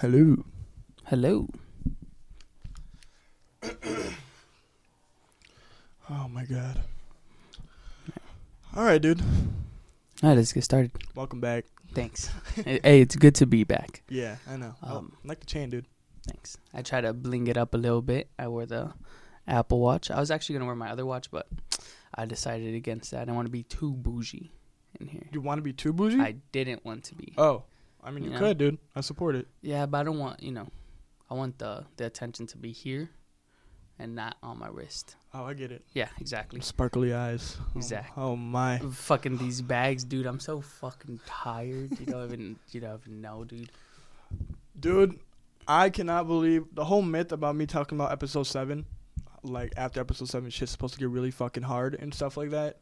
Hello. Hello. Oh my god. All right, dude. All right, let's get started. Welcome back. Thanks. hey, it's good to be back. Yeah, I know. Um, I like the chain, dude. Thanks. I try to bling it up a little bit. I wore the Apple Watch. I was actually gonna wear my other watch, but I decided against that. I don't want to be too bougie in here. You want to be too bougie? I didn't want to be. oh, I mean, you Yeah. could, dude. I support it. Yeah, but I don't want you know. I want the the attention to be here, and not on my wrist. Oh, I get it. Yeah, exactly. Sparkly eyes. Oh, Exactly. Oh, my. Fucking these bags, dude. I'm so fucking tired. You don't even you don't even know, dude. Dude, I cannot believe the whole myth about me talking about episode 7. Like, after episode 7, shit's supposed to get really fucking hard and stuff like that.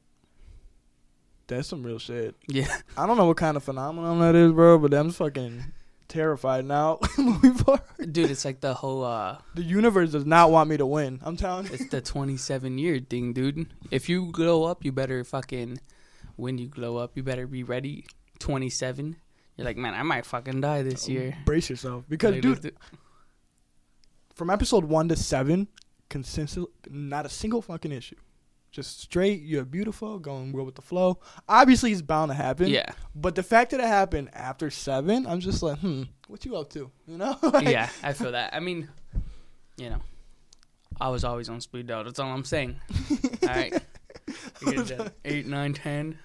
That's some real shit. Yeah. I don't know what kind of phenomenon that is, bro, but I'm fucking terrified now. Dude, it's like the whole uh The universe does not want me to win. I'm telling you. it's the 27 year thing, dude. If you glow up, you better fucking when you glow up, you better be ready. 27. You're like, "Man, I might fucking die this year." Brace yourself. Because, Like, dude, dude, from episode 1 to 7, consistent, not a single fucking issue. Just straight, you're beautiful, going well with the flow. Obviously, it's bound to happen. yeah. But the fact that it happened after 7, I'm just like, hmm, what you up to? You know? Like, yeah, I feel that. I mean, you know, I was always on speed dial. That's all I'm saying. all right. You get that eight, nine, ten.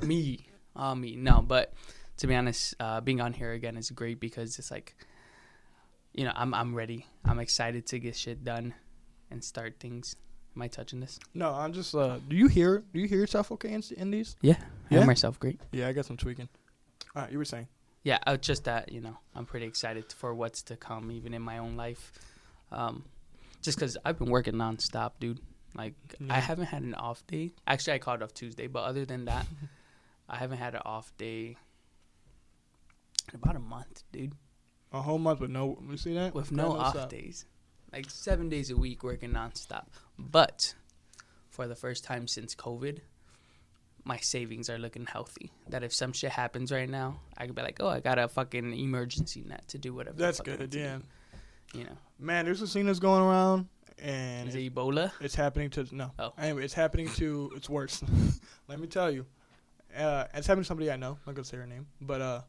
Me, ah, me. No, but to be honest, uh, being on here again is great because it's like, you know, I'm I'm ready. I'm excited to get shit done and start things. Am I touching this? No, I'm just, uh, do you hear, do you hear yourself okay in, in these? Yeah, I Yeah? hear myself great. Yeah, I guess I'm tweaking. All right, you were saying. Yeah, uh, just that you know, I'm pretty excited for what's to come, even in my own life. Um, just because I've been working nonstop, dude. Like Yeah. I haven't had an off day. Actually, I called off Tuesday, but other than that, I haven't had an off day in about a month, dude. A whole month with no, you see that? With no off stop. days, like seven days a week working nonstop. But for the first time since COVID, my savings are looking healthy. That if some shit happens right now, I could be like, oh, I got a fucking emergency net to do whatever. That's fuck I need good, to do. yeah. You know, Man, there's a scene that's going around, and is it- Ebola? it's happening to no. Oh. Anyway, it's happening to. It's worse. Let me tell you, uh, it's happening to somebody I know. I'm not gonna say her name, but uh,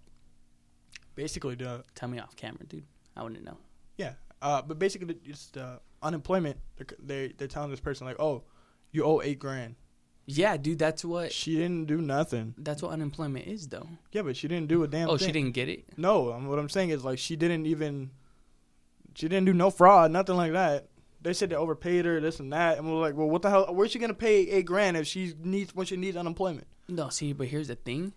basically the Tell me off camera, dude. I wouldn't know. yeah, uh, but basically it's the unemployment. They're they they're telling this person like, oh, you owe eight grand. Yeah, dude, that's what She didn't do nothing. that's what unemployment is, though. Yeah, but she didn't do a damn. oh, thing. she didn't get it. No, um, what I'm saying is like she didn't even. She didn't do no fraud, nothing like that. They said they overpaid her, this and that, and we're like, well, what the hell? Where's she gonna pay eight grand if she needs when she needs unemployment? No, see, but here's the thing.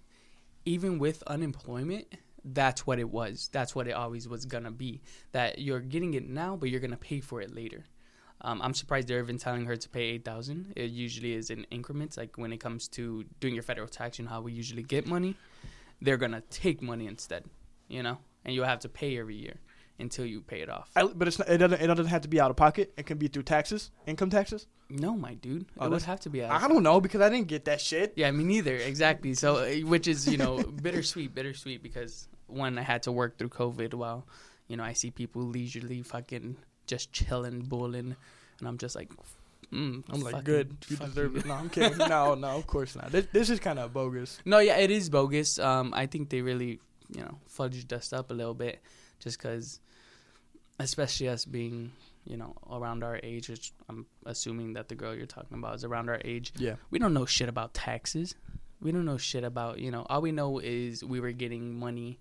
Even with unemployment, that's what it was. That's what it always was gonna be. That you're getting it now, but you're gonna pay for it later. Um, I'm surprised they're even telling her to pay eight thousand. It usually is in increments. Like when it comes to doing your federal tax, and how we usually get money. They're gonna take money instead, you know, and you'll have to pay every year until you pay it off. I, but it's not, it doesn't it doesn't have to be out of pocket. It can be through taxes, income taxes. No, my dude, Oh, it would have to be. out of I don't know because I didn't get that shit. Yeah, me neither. Exactly. So, uh, which is you know bittersweet, bittersweet because one, I had to work through COVID while you know I see people leisurely fucking just chilling, bulling, and I'm just like, mm, I'm like, good, you deserve it. No, I'm kidding. no, no, of course not. This, this is kind of bogus. No, yeah, it is bogus. Um, I think they really you know fudged us up a little bit, just because, especially us being you know around our age, which I'm assuming that the girl you're talking about is around our age. Yeah, we don't know shit about taxes. We don't know shit about, you know, all we know is we were getting money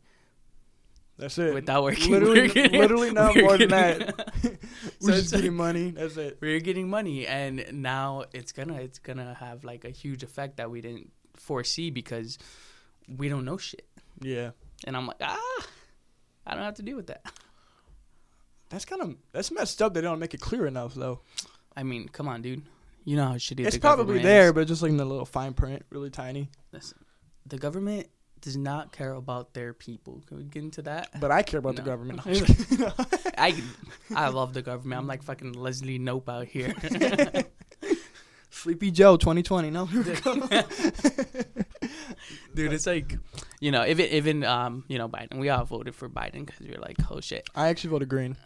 that's it. without working. literally, getting- literally not more than that. So We're it's just getting money. That's it. We're getting money and now it's gonna it's gonna have like a huge effect that we didn't foresee because we don't know shit. Yeah, And I'm like, ah I don't have to deal with that. that's kind of that's messed up. They don't make it clear enough though. I mean, come on, dude. You know how shitty It's the probably there, is. but just like in the little fine print, really tiny. Listen, the government does not care about their people. Can we get into that? But I care about the government. I'm. I I love the government. I'm like fucking Leslie Knope out here. Sleepy Joe 2020. No, dude it's like you know, even even um, you know, Biden. We all voted for Biden because we are like, oh shit. I actually voted green.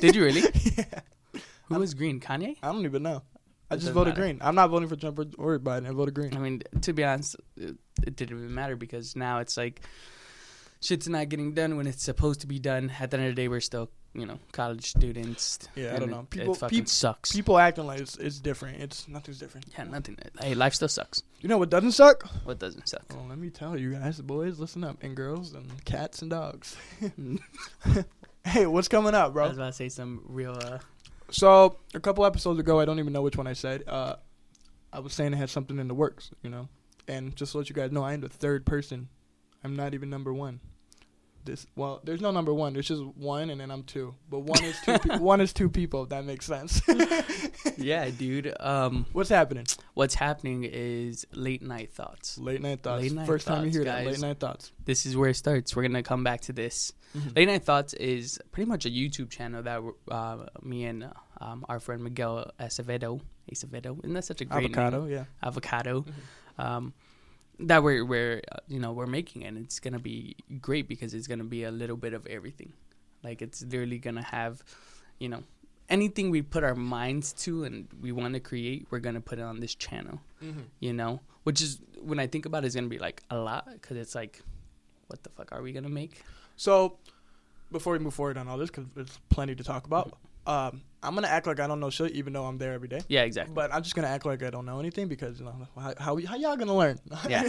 Did you really? yeah. Who was green? Kanye? I don't even know. I just voted matter. green. I'm not voting for Trump or, or Biden. I voted green. I mean, to be honest, it, it didn't even matter because now it's like shit's not getting done when it's supposed to be done. At the end of the day, we're still, you know, college students. Yeah, I don't know. People- it fucking peop- sucks. People acting like it's, it's different. It's nothing's different. yeah, nothing. Hey, life still sucks. You know what doesn't suck? What doesn't suck? Well, let me tell you guys, boys, listen up, and girls, and cats and dogs. hey, what's coming up, bro? I was about to say some real. Uh, So a couple episodes ago, I don't even know which one I said. Uh, I was saying I had something in the works, you know, and just to let you guys know, I am the third person. I'm not even number one. This well, there's no number one. There's just one, and then I'm two. But one is two. pe- one is two people. If that makes sense. yeah, dude. Um, What's happening? what's happening is late night thoughts. Late night thoughts. Late night First time you thoughts, hear that. Late night thoughts. This is where it starts. We're gonna come back to this. Mhm. Late Night Thoughts is pretty much a YouTube channel that uh, me and um, our friend Miguel Acevedo, Acevedo, isn't that such a great Avocado. name? Yeah. Avocado. Mhm. Um, that we're we're uh, you know we're making and it's gonna be great because it's gonna be a little bit of everything. Like it's literally gonna have, you know, anything we put our minds to and we want to create, we're gonna put it on this channel. Mhm. You know, which is when I think about it, it's gonna be like a lot because it's like, what the fuck are we gonna make? So, before we move forward on all this, because there's plenty to talk about, um, I'm gonna act like I don't know shit, even though I'm there every day. Yeah, exactly. But I'm just gonna act like I don't know anything because you know how how, how y'all gonna learn? Yeah.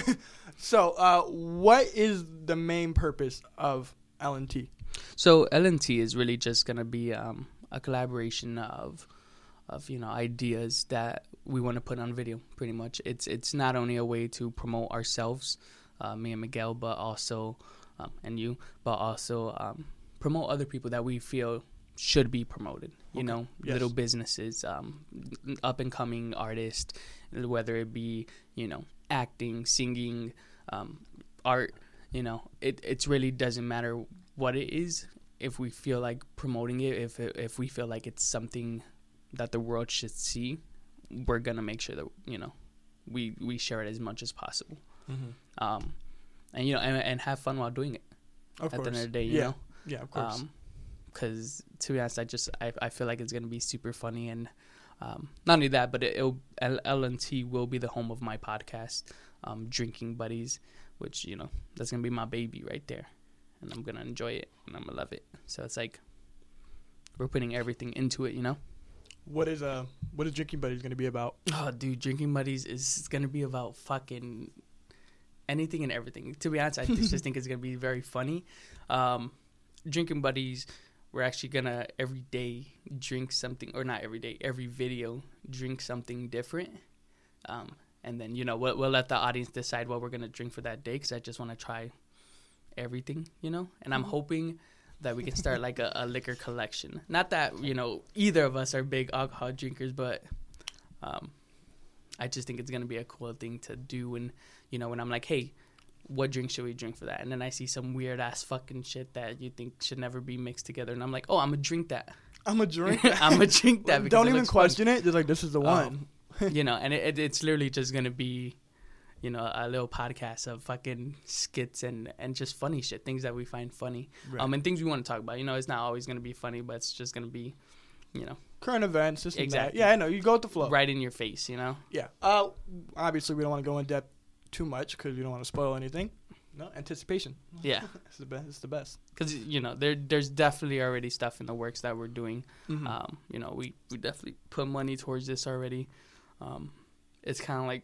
so, uh, what is the main purpose of LNT? So LNT is really just gonna be um, a collaboration of of you know ideas that we want to put on video. Pretty much, it's it's not only a way to promote ourselves, uh, me and Miguel, but also um, and you, but also um, promote other people that we feel should be promoted. You Okay. know, Yes. little businesses, um, up and coming artists, whether it be you know acting, singing, um, art. You know, it it really doesn't matter what it is if we feel like promoting it if it, if we feel like it's something that the world should see we're gonna make sure that you know we we share it as much as possible um and you know and, and have fun while doing it Of at course. the end of the day you yeah. know Yeah, of course. um because to be honest i just I, I feel like it's gonna be super funny and um not only that but it, it'll L- lnt will be the home of my podcast um drinking buddies which you know that's gonna be my baby right there and i'm gonna enjoy it and i'm gonna love it so it's like we're putting everything into it you know what is uh what is drinking buddies gonna be about? Oh, dude, drinking buddies is gonna be about fucking anything and everything. To be honest, I just think it's gonna be very funny. Um, drinking buddies, we're actually gonna every day drink something, or not every day, every video drink something different. Um, and then you know we'll, we'll let the audience decide what we're gonna drink for that day because I just want to try everything, you know. And I'm hoping that we can start like a, a liquor collection. Not that you know either of us are big alcohol drinkers, but um, I just think it's gonna be a cool thing to do. And you know when I'm like, hey, what drink should we drink for that? And then I see some weird ass fucking shit that you think should never be mixed together, and I'm like, oh, I'm gonna drink that. I'm a drink. I'm gonna drink that. because Don't even looks fun. question it. Just like this is the one. you know, and it, it, it's literally just gonna be, you know, a little podcast of fucking skits and and just funny shit, things that we find funny, Right. um, and things we want to talk about. You know, it's not always gonna be funny, but it's just gonna be, you know, Current events. This that. Exactly. Yeah, I know. You go with the flow. right in your face. You know, Yeah. Uh, obviously we don't want to go in depth too much because you don't want to spoil anything. No anticipation. yeah, It's the best. It's the best. because you know there there's definitely already stuff in the works that we're doing. Mhm. Um, you know, we we definitely put money towards this already. Um, it's kind of like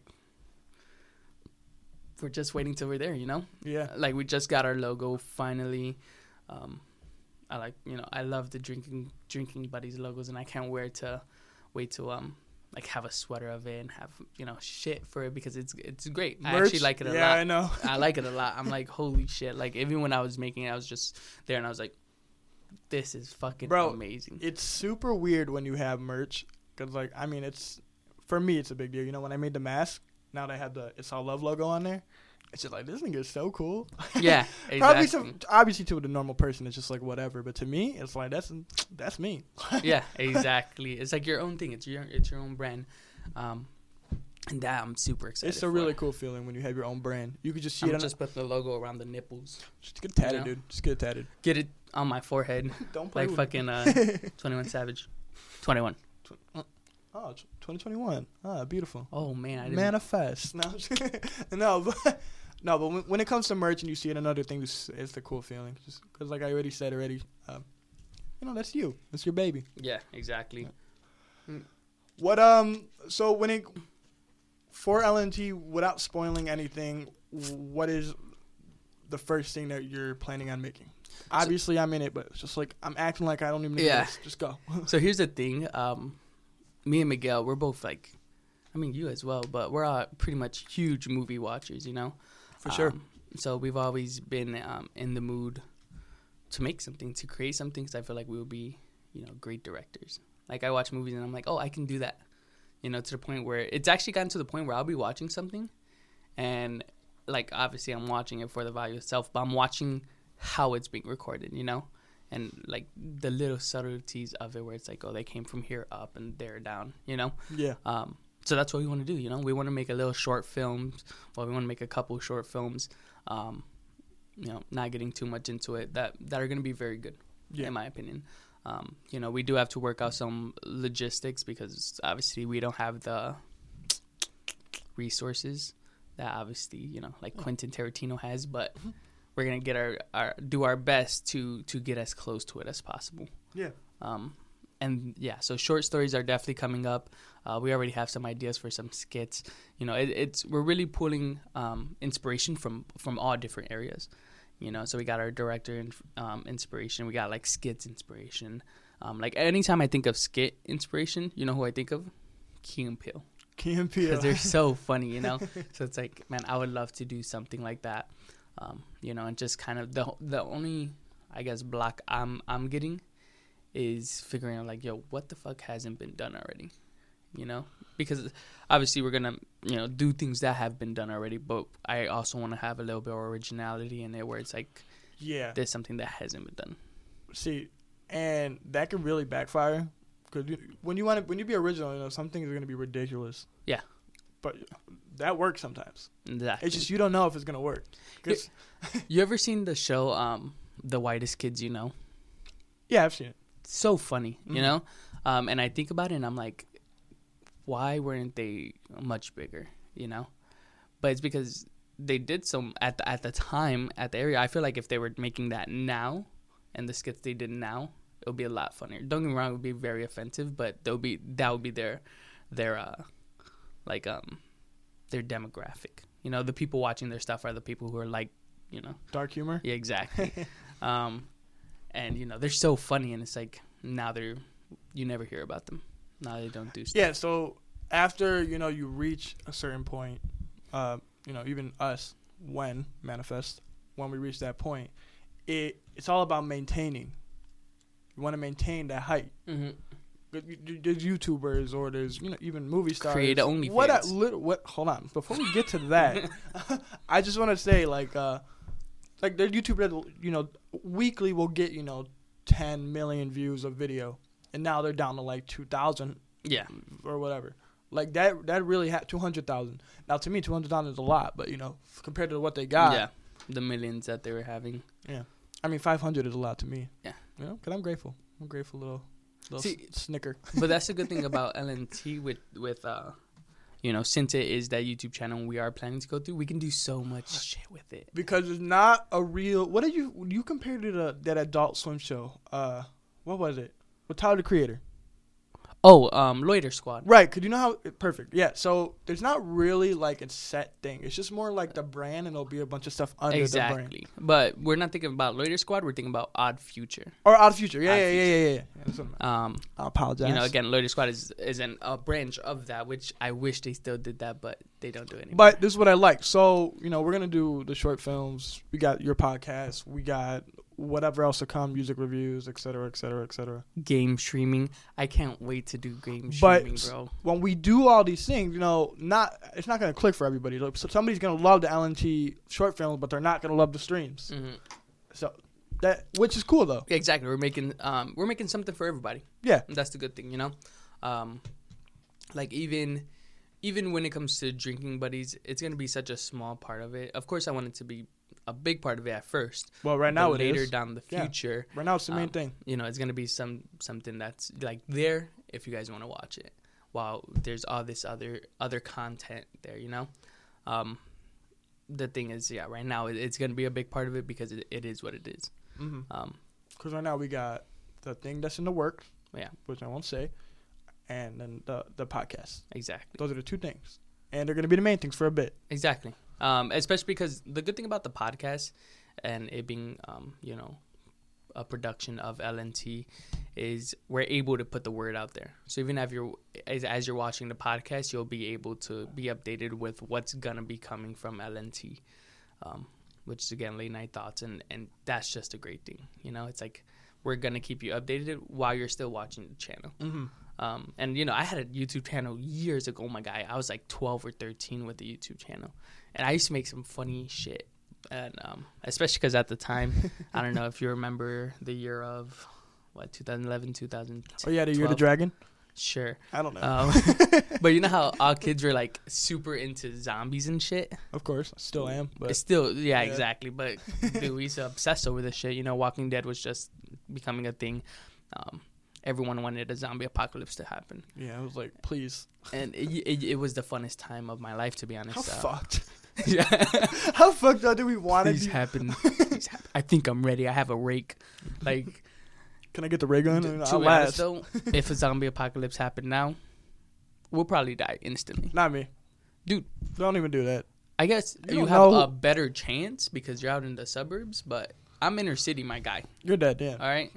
we're just waiting till we're there. You know. yeah. like we just got our logo finally. Um, I like you know I love the drinking drinking buddies logos and I can't wait to wait to um like have a sweater of it and have you know shit for it because it's it's great. I actually like it a yeah, I know. I like it a lot. I'm like holy shit! Like even when I was making it, I was just there and I was like, this is fucking Bro, amazing. it's super weird when you have merch because like i mean it's for me it's a big deal you know when i made the mask now that i have the it's all love logo on there it's just like this thing is so cool yeah, exactly. probably some obviously to the normal person it's just like whatever but to me it's like that's that's me yeah, exactly. It's like your own thing. It's your it's your own brand. Um, and that I'm super excited. It's a for. really cool feeling when you have your own brand. You could just see I'm it on just put the logo around the nipples. just get tatted, know? dude. Just get it tatted. Get it on my forehead, Don't play like fucking uh, Twenty One Savage. Twenty One. Oh, 2021. Ah, beautiful. Oh man, I didn't. Manifest. No, no, but, no, but when, when it comes to merch and you see it, another thing is it's the cool feeling. Just because, like I already said already, um, you know, that's you. That's your baby. yeah, exactly. What um? So when it for LNT, without spoiling anything, what is the first thing that you're planning on making? Obviously, I'm in it, but it's just like I'm acting like I don't even. Yeah. Exist. Just go. So here's the thing. Um, me and Miguel, we're both like, I mean you as well, but we're all pretty much huge movie watchers, you know. For sure. Um, so we've always been um, in the mood to make something, to create something, because I feel like we would be, you know, great directors. Like I watch movies and I'm like, oh, I can do that. You know, to the point where it's actually gotten to the point where I'll be watching something, and like obviously I'm watching it for the value itself, but I'm watching how it's being recorded. You know, and like the little subtleties of it, where it's like, oh, they came from here up and there down. You know, yeah. um, so that's what we want to do. You know, we want to make a little short films. Well, we want to make a couple short films. Um, you know, not getting too much into it. That that are going to be very good, Yeah. in my opinion. Um, you know, we do have to work out some logistics because obviously we don't have the resources that obviously you know like Quentin Tarantino has, but we're gonna get our, our do our best to to get as close to it as possible. Yeah. Um, and yeah, so short stories are definitely coming up. Uh, we already have some ideas for some skits. You know, it, it's we're really pulling um, inspiration from from all different areas. You know, so we got our director in, um, inspiration. We got like skits inspiration. Um, like anytime I think of skit inspiration, you know who I think of? Key and Peele Key and Peele. because they're so funny, you know. so it's like, man, I would love to do something like that, um, you know, and just kind of the the only, I guess, block I'm I'm getting is figuring out like, yo, what the fuck hasn't been done already, you know? Because obviously we're gonna, you know, do things that have been done already, but I also want to have a little bit of originality in there where it's like yeah. there's something that hasn't been done. See, and that can really backfire because when you want to when you be original, you know some things are gonna be ridiculous. Yeah. But that works sometimes. Exactly. It's just you don't know if it's gonna work. 'Cause- you ever seen the show, um, The Whitest Kids You Know? yeah, I've seen it. So funny, you Mhm. know. Um, and I think about it, and I'm like, why weren't they much bigger, you know? But it's because they did some at the, at the time at the area. I feel like if they were making that now, and the skits they did now, it would be a lot funnier. Don't get me wrong, it would be very offensive, but they'll be that would be their their uh like um their demographic. You know, the people watching their stuff are the people who are like, you know, Dark humor. yeah, exactly. um, and you know they're so funny, and it's like now they're you never hear about them. Now they don't do stuff. Yeah. So after you know you reach a certain point, uh, you know even us when manifest when we reach that point, it it's all about maintaining. You want to maintain that height. hmm you- There's YouTubers or there's you know even movie stars. Create OnlyFans. What? I, what? Hold on. Before we get to that, I just want to say like uh, like their YouTube that you know weekly will get you know 10 million views of video, and now they're down to like 2,000 Yeah, or whatever. Like that that really had 200,000. Now to me 200,000 is a lot, but you know compared to what they got, yeah. The millions that they were having. Yeah. I mean 500 is a lot to me. Yeah. You know, cuz I'm grateful. I'm grateful little little See- s- snicker. but that's the good thing about LNT with with uh, you know, since it is that YouTube channel we are planning to go through, we can do so much shit with it. because it's not a real. What did you you compared it to that Adult Swim show? Uh, what was it? With Tyler the Creator. Oh, um, Loiter Squad. Right, because you know how perfect. Yeah, so there's not really like a set thing. It's just more like the brand, and there'll be a bunch of stuff under the brand. Exactly. But we're not thinking about Loiter Squad. We're thinking about Odd Future. Or Odd Future. Yeah, Odd yeah, yeah, Future. yeah, yeah, yeah. That's what I meant. Um, I apologize. you know, again, Loiter Squad is is an, a branch of that, which I wish they still did that, but they don't do it anymore. But this is what I like. So, you know, we're gonna do the short films. We got your podcast. We got whatever else to come, music reviews, et cetera, et cetera, et cetera. game streaming, I can't wait to do game But- streaming, bro. When we do all these things, you know, not it's not gonna click for everybody. Like, so somebody's gonna love the LNT short films, but they're not gonna love the streams. hmm So that which is cool though. Exactly. We're making um we're making something for everybody. Yeah. And that's the good thing, you know. Um, like even even when it comes to drinking buddies, it's gonna be such a small part of it. Of course, I want it to be a big part of it at first. Well, right now it later down the Yeah. future, Right now it's the main um, thing. you know, it's gonna be some something that's like there if you guys want to watch it. While there's all this other other content there, you know. Um, the thing is, yeah, right now it, it's gonna be a big part of it because it, it is what it is. Mm-hmm. Um, Because right now we got the thing that's in the works. Yeah. Which I won't say, and then the the podcast. exactly. Those are the two things, and they're gonna be the main things for a bit. Exactly. Um, especially because the good thing about the podcast and it being, um, you know, a production of LNT is we're able to put the word out there. So even if you're as, as you're watching the podcast, you'll be able to be updated with what's gonna be coming from LNT, um, which is again late night thoughts, and and that's just a great thing. You know, it's like we're gonna keep you updated while you're still watching the channel. Mm-hmm. Um, and you know, I had a YouTube channel years ago. My guy, I was like 12 or 13 with the YouTube channel, and I used to make some funny shit. And um, especially because at the time, I don't know if you remember the year of what 2011, 2000. Oh yeah, the year of the dragon. Sure. I don't know. Um, but you know how all kids were like super into zombies and shit. of course, I still am. But It's still, yeah, Yeah. exactly. But dude, we used to obsess over this shit. You know, Walking Dead was just becoming a thing. Um, everyone wanted a zombie apocalypse to happen. yeah, I was like, please. and it, it, it was the funnest time of my life to be honest. How Uh, fucked? yeah. How fucked up do we want it to Please be? happen. Please happen. I think I'm ready. I have a rake. Like Can I get the ray gun? to I'll honest last. though, if a zombie apocalypse happened now, we'll probably die instantly. Not me, Dude. Don't even do that. I guess You you, have know. a better chance because you're out in the suburbs, but I'm inner city, my guy. You're dead, yeah. All right.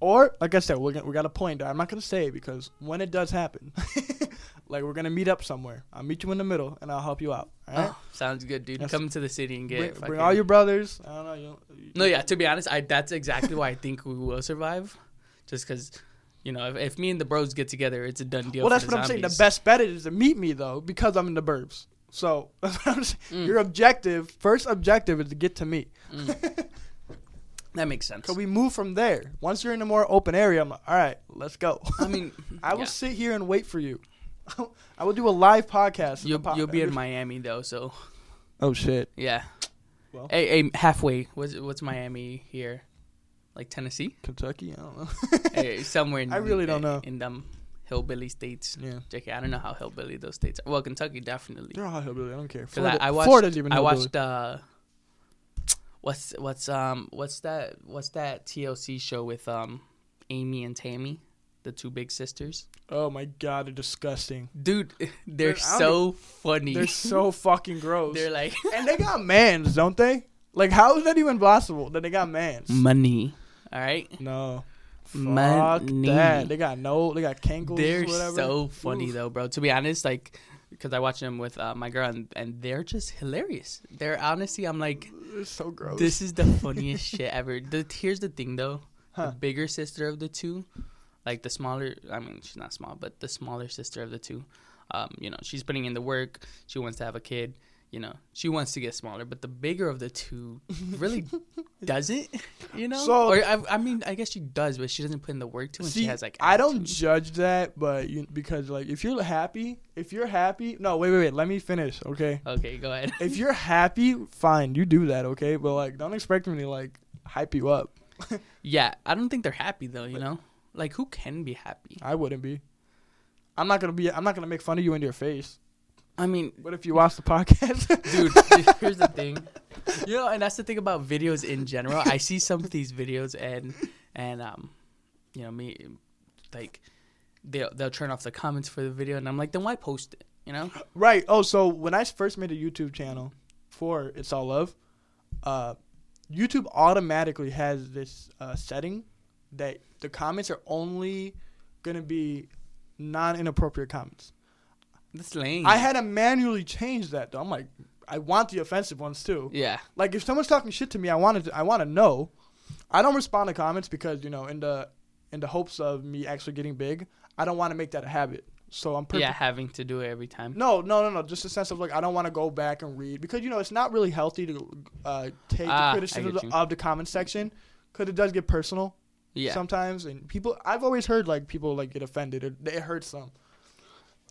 Or like I said, we're gonna, we got a point. I'm not gonna say because when it does happen, like we're gonna meet up somewhere. I'll meet you in the middle and I'll help you out. All right. Oh, sounds good, dude. Come to the city and get. bring, bring all your brothers. I don't know. You, No, yeah. To be honest, I that's exactly why I think we will survive, just because, you know, if, if me and the bros get together, it's a done deal. Well, that's what I'm saying. The best bet is to meet me though, because I'm in the burbs. So that's what I'm saying. Mm. Your objective, first objective, is to get to me. Mm. that makes sense. Cause we move from there. Once you're in a more open area, I'm like, all right, let's go. I mean, I will yeah. sit here and wait for you. I will do a live podcast. You'll Po- you'll be in Miami though, so Oh shit. yeah. Well. Hey, hey, halfway. What's what's Miami here? Like Tennessee? Kentucky. I don't know. hey, somewhere in I really don't know. in them hillbilly states. yeah. JK, I don't know how hillbilly those states are. Well, Kentucky definitely. They're all hillbilly. I don't care. Because Florida, I, I watched, Florida's even I hillbilly. watched uh, what's what's um what's that what's that TLC show with um Amy and Tammy, the two big sisters. Oh my god, they're disgusting. Dude, they're Dude, I don't so funny. They're so fucking gross. They're like and they got mans, don't they? Like, how is that even possible that they got mans? money. All right, No. Fuck Money. that. They got no. They got cankles. they're whatever. so funny Oof. though, bro. To be honest, like because I watch them with uh, my girl, and, and they're just hilarious. They're honestly, I'm like, It's so gross. this is the funniest shit ever. The, here's the thing though, Huh. the bigger sister of the two, like the smaller. I mean, she's not small, but the smaller sister of the two. Um, you know, she's putting in the work. She wants to have a kid. You know, she wants to get smaller, but the bigger of the two really doesn't. You know, So- or I, I mean, I guess she does, but she doesn't put in the work too, and See, she has like. I don't judge that, but you because like if you're happy, if you're happy, no, wait, wait, wait, let me finish, okay? Okay, go ahead. if you're happy, fine, you do that, okay? But like, don't expect me to like hype you up. Yeah, I don't think they're happy though. You know, like who can be happy? I wouldn't be. I'm not gonna be. I'm not gonna make fun of you in your face. I mean, What if you watch the podcast, dude here's the thing you know and that's the thing about videos in general i see some of these videos and and um you know me like they'll, they'll turn off the comments for the video and i'm like then why post it you know Right. Oh, so when I first made a YouTube channel for It's All Love, uh, YouTube automatically has this uh, setting that the comments are only gonna be non-inappropriate comments. that's lame I had to manually change that though. I'm like, I want the offensive ones too. yeah Like if someone's talking shit to me, I wanted to, I want to know. I don't respond to comments because you know in the in the hopes of me actually getting big, I don't want to make that a habit. So I'm yeah having to do it every time no, no, no, no. Just a sense of like I don't want to go back and read because you know it's not really healthy to uh, take Ah, the criticism get you. of the comment section because it does get personal yeah sometimes, and people. I've always heard like people like get offended. It, it hurts them.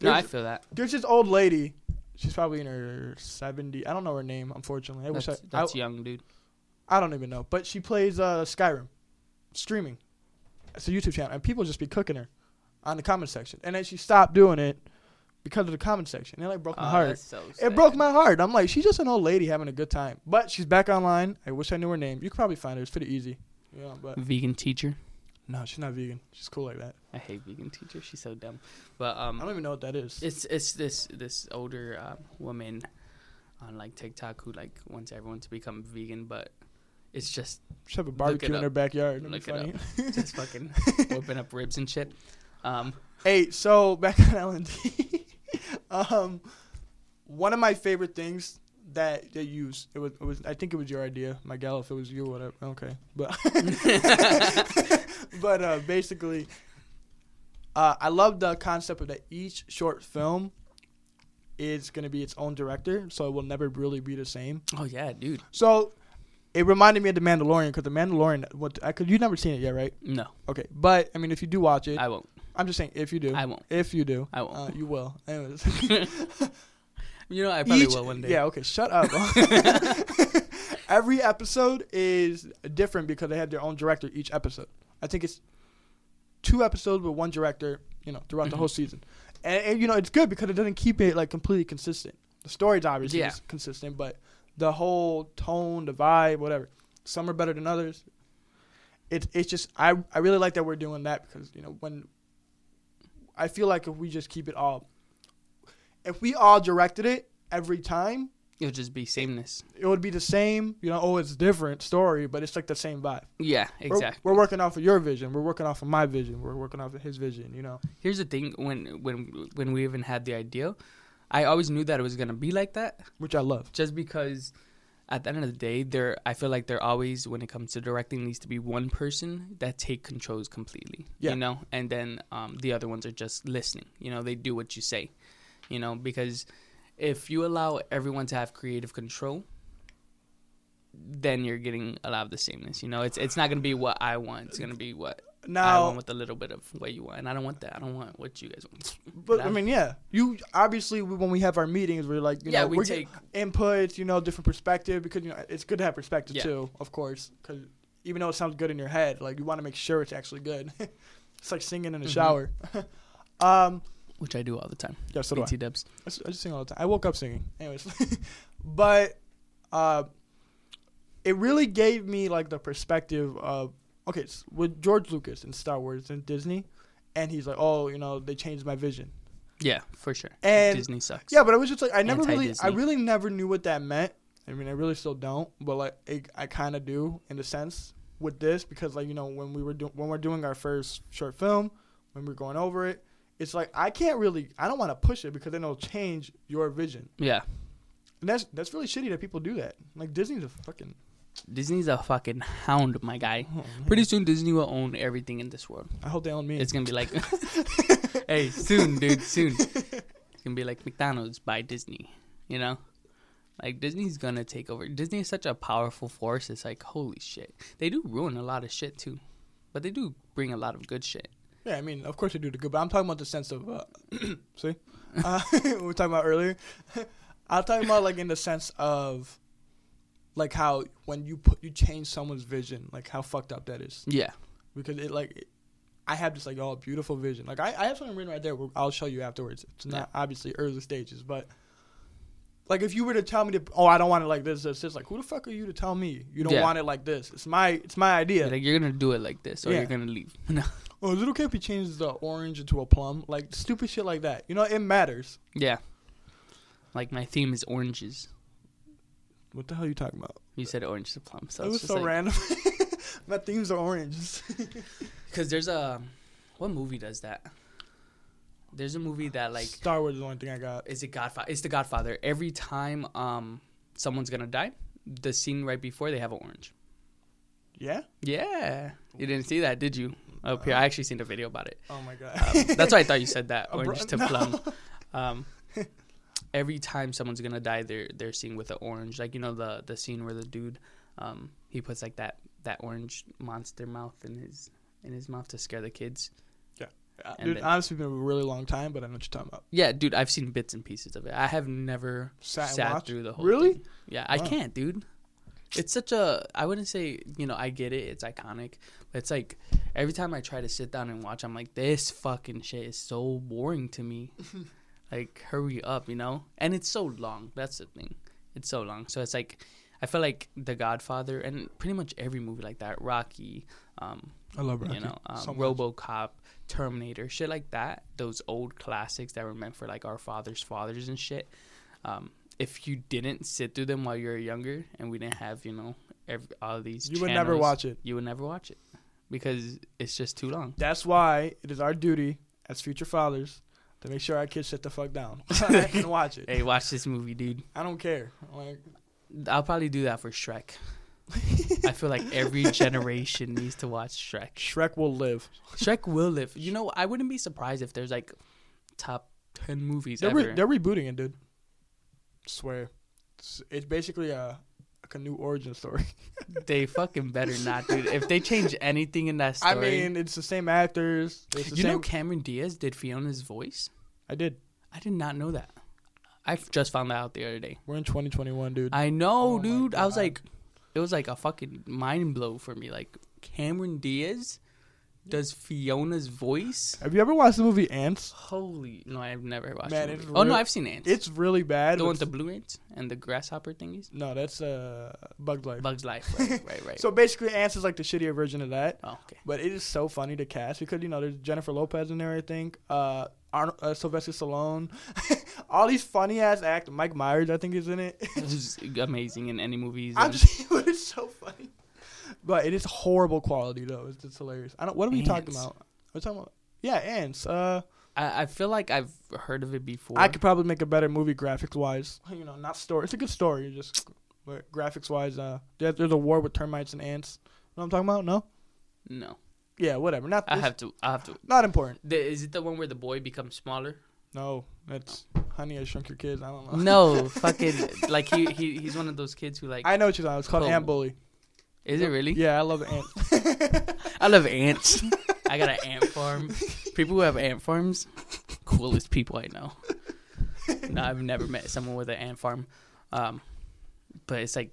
No, I feel that. there's this old lady. She's probably in her 70. I don't know her name, unfortunately. I That's, wish I, that's I, young, dude. I don't even know. But she plays uh, Skyrim, streaming. It's a YouTube channel, and people just be cooking her on the comment section. And then she stopped doing it because of the comment section. It like broke my Oh, heart. so It broke my heart. I'm like, she's just an old lady having a good time. But she's back online. I wish I knew her name. You could probably find her. It's pretty easy. Yeah, but vegan teacher. no, she's not vegan. She's cool like that. I hate vegan teacher. She's so dumb. But um, I don't even know what that is. it's it's this this older uh, woman on like TikTok who like wants everyone to become vegan, but it's just She have a barbecue in up. her backyard. That'd Look it funny. just fucking whipping up ribs and shit. Um, Hey, so back on L and D, um, one of my favorite things that they use it was, it was I think it was your idea, my gal. If it was you, whatever. Okay, but but uh, basically, uh, I love the concept of that each short film is going to be its own director, so it will never really be the same. oh yeah, dude. So it reminded me of the Mandalorian because the Mandalorian. What I could you never seen it yet, right? No, Okay, but I mean, if you do watch it, I won't. I'm just saying if you do, I won't. if you do, I won't. uh, you will. Anyways, You know, I probably Each- will one day. Yeah, okay, shut up. Every episode is different because they have their own director each episode. I think it's two episodes with one director, you know, throughout the Mhm. whole season. And, and, you know, it's good because it doesn't keep it like completely consistent. The story's obviously Yeah. is consistent, but the whole tone, the vibe, whatever. Some are better than others. It's it's just I I really like that we're doing that because you know when I feel like if we just keep it all, if we all directed it every time, it would just be sameness. it would be the same. You know, oh, it's different story, but it's like the same vibe. Yeah, We're- exactly. We're, working off of your vision. We're working off of my vision. We're working off of his vision. You know. Here's the thing: when when when we even had the idea, I always knew that it was gonna be like that. which I love. just because at the end of the day there i feel like there always when it comes to directing needs to be one person that take controls completely Yeah. you know and then um, the other ones are just listening you know they do what you say you know because if you allow everyone to have creative control then you're getting a lot of the sameness you know it's it's not going to be what i want it's going to be what i want with a little bit of what you want and i don't want that i don't want what you guys want but But I I- mean, yeah, you obviously we- when we have our meetings, we're like, you yeah know, we take inputs, you know, different perspective because you know it's good to have perspective Yeah. too, of course, because even though it sounds good in your head, like you want to make sure it's actually good. it's like singing in the Mhm. shower. um, which i do all the time yeah, so do I. BT dubs I just, I just sing all the time. I woke up singing. Anyways, but uh, it really gave me like the perspective of okay, s with George Lucas and Star Wars and Disney, and he's like, oh, you know, they changed my vision. yeah for sure And- disney sucks Yeah, but I was just like, I never really, I really never knew what that meant. I mean, I really still don't, but like, it, I kind of do in a sense with this because like you know when we were doing when we're doing our first short film, when we're going over it, it's like I can't really, I don't want to push it because then it'll change your vision. yeah And that's that's really shitty that people do that. Like Disney's a fucking. Disney's a fucking hound, my guy. oh. Pretty soon, Disney will own everything in this world. I hope they own me. It's gonna be like, hey, soon, dude, soon. It's gonna be like McDonald's by Disney. You know, like Disney's gonna take over. Disney is such a powerful force. It's like holy shit. They do ruin a lot of shit too, but they do bring a lot of good shit. Yeah, I mean, of course they do the good, but I'm talking about the sense of. Uh, see, uh, we were talking about earlier. I'm talking about like in the sense of, like how when you put you change someone's vision, like how fucked up that is. Yeah, Because it like, it, I have this like oh beautiful vision. Like I, I have something written right there. Where I'll show you afterwards. It's not obviously early stages, but. Like if you were to tell me to, oh, I don't want it like this, this, this. Like, who the fuck are you to tell me you don't Yeah. want it like this? It's my, it's my idea. like you're gonna do it like this, or Yeah. you're gonna leave. no. Oh, is it okay if we change the orange into a plum? Like stupid shit like that. You know, it matters. Yeah. Like my theme is oranges. What the hell are you talking about? You said orange to plum, so it's was just so like, random. My themes are oranges. Because there's a what movie does that? There's a movie that like Star Wars is the only thing I got. is it Godfather? It's the Godfather. Every time um someone's gonna die, the scene right before they have an orange. Yeah. Yeah, you didn't see that, did you? Up here, I actually seen a video about it. Oh my god. Um, that's why I thought you said that bro- orange to no. plum. Um, every time someone's gonna die, they're they're seeing with the orange. Like you know the the scene where the dude, um, he puts like that that orange monster mouth in his in his mouth to scare the kids. And Dude, then- honestly, been a really long time, but I know what you're talking about. Yeah, dude, I've seen bits and pieces of it. I have never Sat sat, through the whole. Really? thing. Yeah, I can't, dude. It's such a. I wouldn't say you know I get it. It's iconic, but it's like every time I try to sit down and watch, I'm like, this fucking shit is so boring to me. like, hurry up, you know. And it's so long. That's the thing. It's so long. So it's like, I feel like The Godfather and pretty much every movie like that, Rocky, um, I love Rocky. you know, um, so. RoboCop, Terminator, shit like that. Those old classics that were meant for like our fathers' fathers and shit. Um, if you didn't sit through them while you were younger, and we didn't have, you know, every, all these, You would never watch it. You would never watch it because it's just too long. That's why it is our duty as future fathers to make sure our kids sit the fuck down and watch it. Hey, watch this movie, dude. I don't care. Like, I'll probably do that for Shrek. I feel like every generation needs to watch Shrek. Shrek will live. Shrek will live. You know, I wouldn't be surprised if there's like top ten movies They're, ever. re- they're rebooting it, dude. Swear. It's, it's basically a, like a new origin story. They fucking better not, dude. If they change anything in that story, I mean, it's the same actors. It's the you same. know, Cameron Diaz did Fiona's voice. I did. I did not know that. I just found that out the other day. We're in 2021, dude. I know, Oh dude. I was like, it was like a fucking mind blow for me. Like Cameron Diaz does Fiona's voice. Have you ever watched the movie Antz? Holy no, I've never watched. Man, it's oh no, I've seen ants. It's really bad. the one with the blue ants and the grasshopper thingies. no, that's uh, Bug's Life. Bugs Life. Right, right, right. So basically, Antz is like the shittier version of that. oh, okay. But it is so funny to cast because you know there's Jennifer Lopez in there. I think uh, Arnold, uh Sylvester Stallone, all these funny ass act. Mike Myers, I think, is in it. This is amazing in any movies. I'm just, it's so funny. But it is horrible quality though. It's just hilarious. I don't. What are we talking about? We're talking about. Yeah, Antz. Uh, I, I feel like I've heard of it before. I could probably make a better movie graphics wise. You know, not story. It's a good story, just but graphics wise. Uh, there, there's a war with termites and ants. Know what I'm talking about? No. no, Yeah, whatever. Not. I have to. I have to. Not important. The, is it the one where the boy becomes smaller? No, that's Honey I Shrunk Your Kids. I don't know. No, fucking like he, he he's one of those kids who like. I know what you're talking. about. It's called. Ant Bully. Is it really? Yeah, I love ants. I love ants. I got an ant farm. People who have ant farms, coolest people I know. No, I've never met someone with an ant farm. Um, but it's like,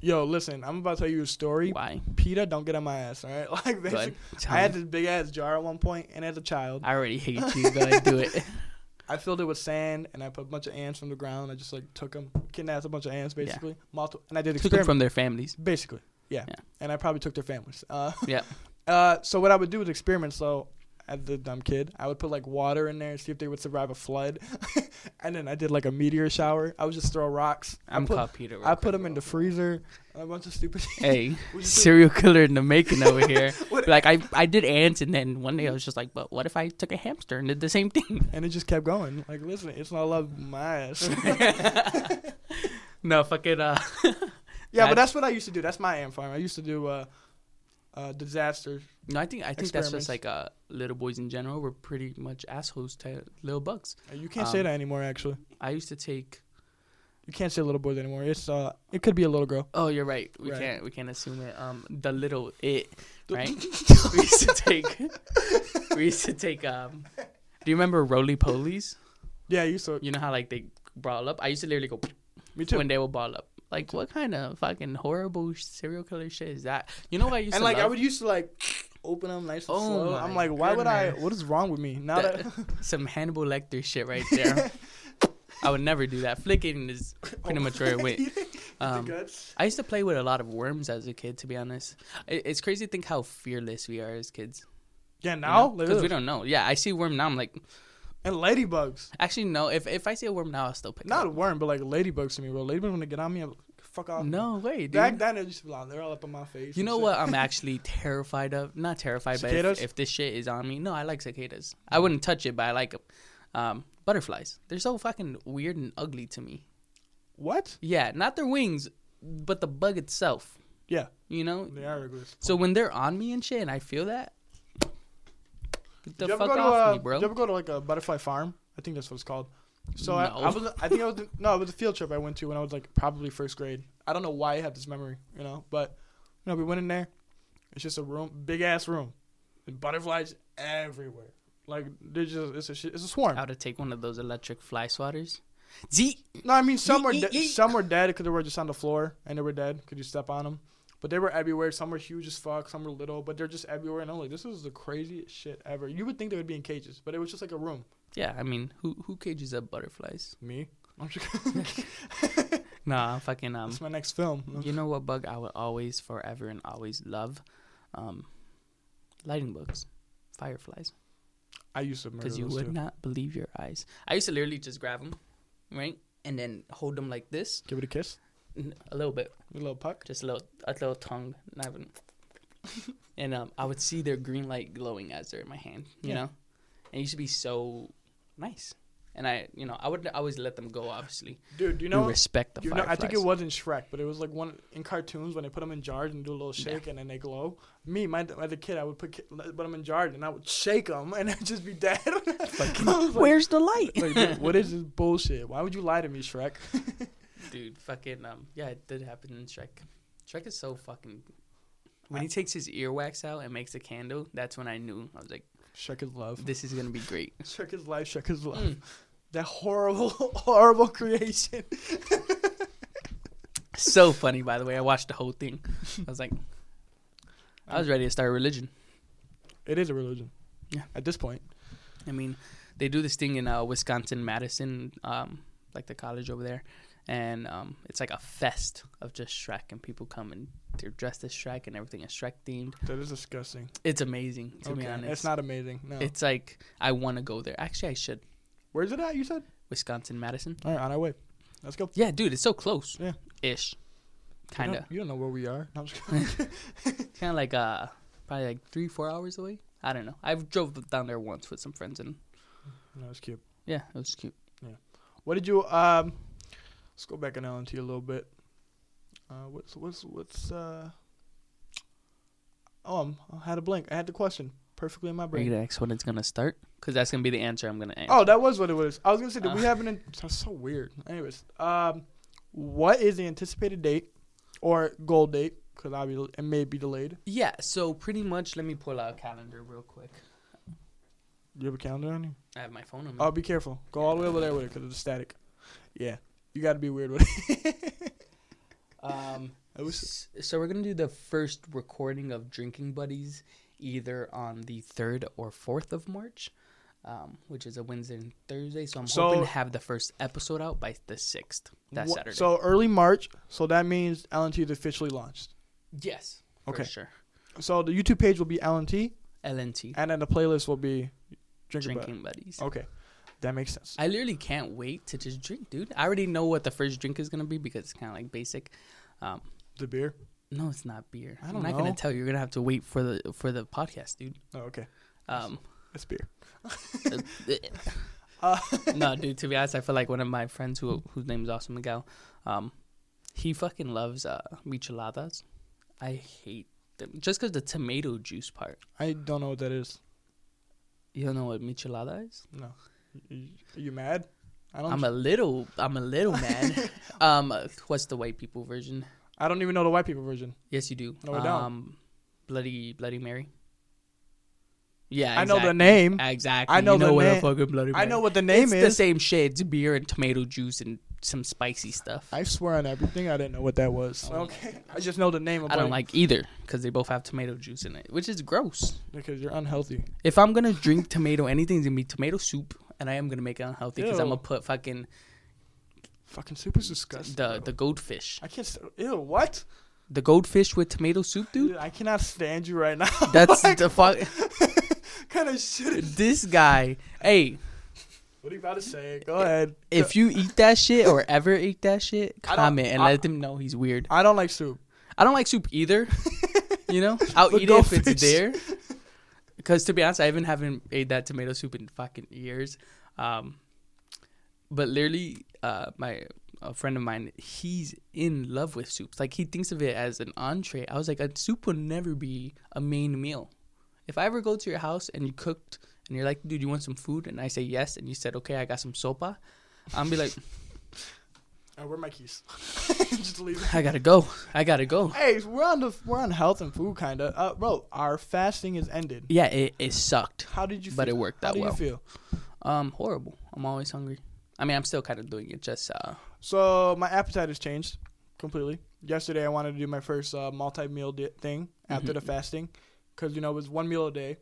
Yo, listen, I'm about to tell you a story. why? PETA, don't get on my ass, all right? Like, basically, I had this big ass jar at one point, and as a child, I already hate you. but I do it. I filled it with sand, and I put a bunch of ants from the ground. I just like took them, kidnapped a bunch of ants, basically, multi- and I did Took them from their families. Basically, yeah. Yeah. And I probably took their families. Uh, Yeah. Uh, so what I would do with experiments, so as the dumb kid, I would put like water in there and see if they would survive a flood, and then I did like a meteor shower. I would just throw rocks. I'm I put, called Peter. I put them in the freezer. A bunch of stupid. Hey, serial killer in the making over here. Like I, I did ants, and then one day I was just like, but what if I took a hamster and did the same thing? and it just kept going. Like, listen, it's not love my ass. no, fucking. Uh, yeah, but that's what I used to do. That's my ant farm. I used to do uh, uh, disasters. no, I think I think that's Experiments. just like uh, little boys in general. We're pretty much assholes to little bugs. Uh, You can't say Um, that anymore. Actually, I used to take. you can't say little boys anymore. It's uh, it could be a little girl. Oh, you're right. We Right. can't we can't assume it. Um, the little it, right? we used to take. we used to take. Um, do you remember roly polies? Yeah, I used to. You know how like they ball up. I used to literally go Me too. when they would ball up. Like what kind of fucking horrible serial killer shit is that? You know what I used and to like I would used to like open them nice and Oh slow. my I'm like, why would I? goodness. What is wrong with me now that? some Hannibal Lecter shit right there. I would never do that. Flicking is pretty much where it went. the Um, guts. I used to play with a lot of worms as a kid. To be honest, It- it's crazy to think how fearless we are as kids. Yeah, now because we don't know. Yeah, I see worm now. I'm like, and ladybugs. actually no. If if I see a worm now, I'll still pick Not it a worm, but like ladybugs to me, bro. Ladybugs when they get on me, I'm like, fuck off. No way, dude. Back then, it used to be like they're all up on my face. You know shit. what I'm actually terrified of? Not terrified, but if, if this shit is on me, no, I like cicadas. I wouldn't touch it, but I like 'em. Um, butterflies. They're so fucking weird and ugly to me. What? Yeah, not their wings, but the bug itself. Yeah, You know. they are ugly. So when they're on me and shit, and I feel that, the Did you ever fuck go off to, uh, me, bro. Did you ever go to like a butterfly farm? I think that's what it's called. So I, No. I was, I think I was, no, it was a field trip I went to when I was like probably first grade. I don't know why I have this memory, you know, but you know, we went in there. It's just a room, big ass room, and butterflies everywhere, Like they're just it's a it's a swarm. How to take one of those electric fly swatters? Z. No, I mean some were de- some were dead because they were just on the floor and they were dead. Could you step on them? But they were everywhere. Some were huge as fuck. Some were little, but they're just everywhere. And I'm like, this is the craziest shit ever. You would think they would be in cages, but it was just like a room. Yeah, I mean, who who cages up butterflies? Me. I'm just Nah, fucking um. That's my next film. You know what bug I would always, forever, and always love? Um, lighting bugs, fireflies. I used to Because you would too. not believe your eyes. I used to literally just grab them, right, and then hold them like this, Give it a kiss. A little bit, A little puck. just a little, a little tongue, not even. and um, I would see their green light glowing as they're in my hand, you Yeah. know, and it used to be so nice. And I, you know, I would always let them go. Obviously, Dude, you we know, respect the you know, I think it wasn't Shrek, but it was like one in cartoons when they put them in jars and do a little Yeah. shake and then they glow. Me, my as a kid, I would put put them in jars and I would shake them and they'd just be dead. I like, Where's the light? like, dude, what is this bullshit? Why would you lie to me, Shrek? Dude, fucking um, yeah, it did happen in Shrek. Shrek is so fucking. When he takes his earwax out and makes a candle, that's when I knew I was like, Shrek is love. this is gonna be great. Shrek is life. Shrek is love. Mm. That horrible, horrible creation. So funny, by the way. I watched the whole thing. I was like, I was ready to start a religion. It is a religion. Yeah. At this point. I mean, they do this thing in uh, Wisconsin, Madison, um, like the college over there, and um, it's like a fest of just Shrek, and people come and they're dressed as Shrek, and everything is Shrek themed. That is disgusting. It's amazing, to be honest. It's not amazing. No. It's like I want to go there. Actually, I should. Where's it at? You said. Wisconsin, Madison. All right, on our way. Let's go. Yeah, dude, it's so close. Yeah. Ish. Kind of. You don't know where we are. No, I'm just kidding. Kind of like uh, probably like three, four hours away. I don't know. I've drove down there once with some friends, and no, it's cute. yeah, it was cute. Yeah. What did you um? Let's go back on LNT a little bit. Uh, what's what's what's uh? Oh, I'm, I had a blank. I had the question perfectly in my Are you brain. gonna ask when it's gonna start? Because that's gonna be the answer I'm gonna answer. Oh, that was what it was. I was gonna say, did we Uh. have an? That's so weird. Anyways, um, what is the anticipated date or goal date? Because obviously it may be delayed. Yeah. So pretty much, let me pull out a calendar real quick. Do you have a calendar on you? I have my phone on me. Oh, be careful. Go all the way over there with it because it's static. Yeah, you got to be weird with it. Um, I was- s- so we're gonna do the first recording of Drinking Buddies either on the third or fourth of March, um, which is a Wednesday and Thursday. So I'm So- hoping to have the first episode out by the sixth. That Wha- Saturday. So early March. So that means LNT is officially launched. yes, for Okay. sure. So the YouTube page will be LNT, LNT and then the playlist will be Drinking Drinking Buddies. Okay, that makes sense. I literally can't wait to just drink, dude. I already know what the first drink is gonna be because it's kind of like basic. Um, The beer. no, it's not beer. I I'm don't know. gonna tell you. You're gonna have to wait for the for the podcast, dude. Oh, okay. Um, It's beer. uh, no, dude. To be honest, I feel like one of my friends who whose name is also Miguel. Um, he fucking loves uh micheladas. I hate them just because the tomato juice part. I don't know what that is. You don't know what michelada is? No. Are you mad? I don't. I'm a little, I'm a little mad. um, what's the white people version? I don't even know the white people version. Yes, you do. No, I don't. um, Bloody Bloody Mary. Yeah, I know the name. Exactly. I know you know the what a fucking Bloody Mary. I know what the name it's is. the same shit. It's beer and tomato juice and some spicy stuff. I swear on everything. I didn't know what that was. Oh. Okay. I just know the name. of I don't like either because they both have tomato juice in it, which is gross. because you're unhealthy. If I'm gonna drink tomato, anything's gonna be tomato soup, and I am gonna make it unhealthy because I'm gonna put fucking Fucking soup is disgusting. the the goldfish, I can't. St- Ew. What? the goldfish with tomato soup, dude. I cannot stand you right now. That's the fuck. kind of shit. is- this guy. Hey, What are you about to say? Go ahead. if you eat that shit or ever eat that shit, I don't- comment and I- let them know he's weird. I don't like soup. I don't like soup either. you know, I'll But eat it if goldfish. it's there. Because to be honest, I even haven't ate that tomato soup in fucking years. Um, but literally, uh, my a friend of mine, he's in love with soups. Like he thinks of it as an entree. I was like, a soup will never be a main meal. If I ever go to your house and you cooked and you're like, dude, you want some food? And I say yes, and you said, okay, I got some sopa. I'm be like, Uh, where are my keys? Just leave. I gotta go. I gotta go. Hey, we're on the we're on health and food kind of. Uh, bro, our fasting is ended. Yeah, it, it sucked, How did you? feel? but it worked that well. How do you feel? Um, horrible. I'm always hungry. I mean, I'm still kind of doing it. Just uh, So my appetite has changed completely. Yesterday, I wanted to do my first uh, multi-meal di- thing after Mhm. the fasting, because you know it was one meal a day,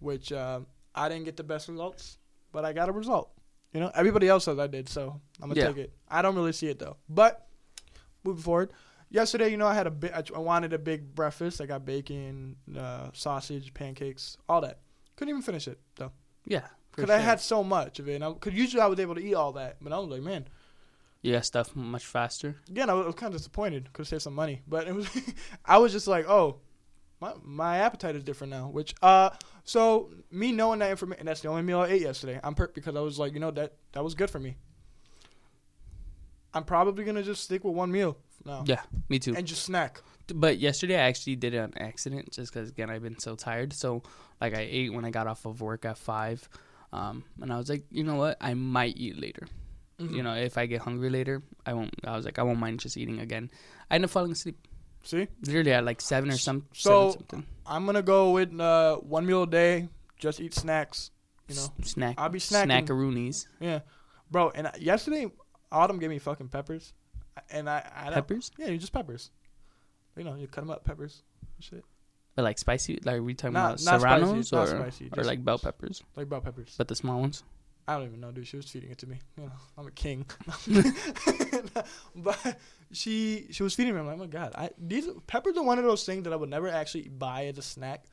which uh, I didn't get the best results, but I got a result. You know, everybody else says I did, so I'm gonna Yeah. take it. I don't really see it though, but moving forward. Yesterday, you know, I had a bit. I wanted a big breakfast. I got bacon, uh, sausage, pancakes, all that. Couldn't even finish it though, yeah. because I had so much of it. Because usually I was able to eat all that, but I was like, man, you got stuff much faster. again, I was kind of disappointed because save some money, but it was, I was just like, oh, my my appetite is different now. Which, uh, so me knowing that information, that's the only meal I ate yesterday. I'm perked because I was like, you know, that that was good for me. I'm probably gonna just stick with one meal now Yeah, me too. and just snack. But yesterday I actually did it on accident, just because again I've been so tired. So like I ate when I got off of work at five, um, and I was like, you know what, I might eat later. Mm-hmm. You know, if I get hungry later, I won't. I was like, I won't mind just eating again. I end up falling asleep. See, Literally at like seven or some. So- seven something. I'm gonna go with uh, one meal a day. Just eat snacks. You know, S- snack. I'll be snacking. Snackaroonies. yeah, bro. And yesterday, Autumn gave me fucking peppers, and I, I Peppers, Yeah, you just peppers. You know, you cut them up, peppers, shit. but like spicy. Like are we talking Not- about not serranos not or spicy, or like bell peppers, like bell peppers. but the small ones. I don't even know, dude. She was feeding it to me. You know, I'm a king. but she she was feeding me. I'm like, oh my god, I these peppers are one of those things that I would never actually buy as a snack,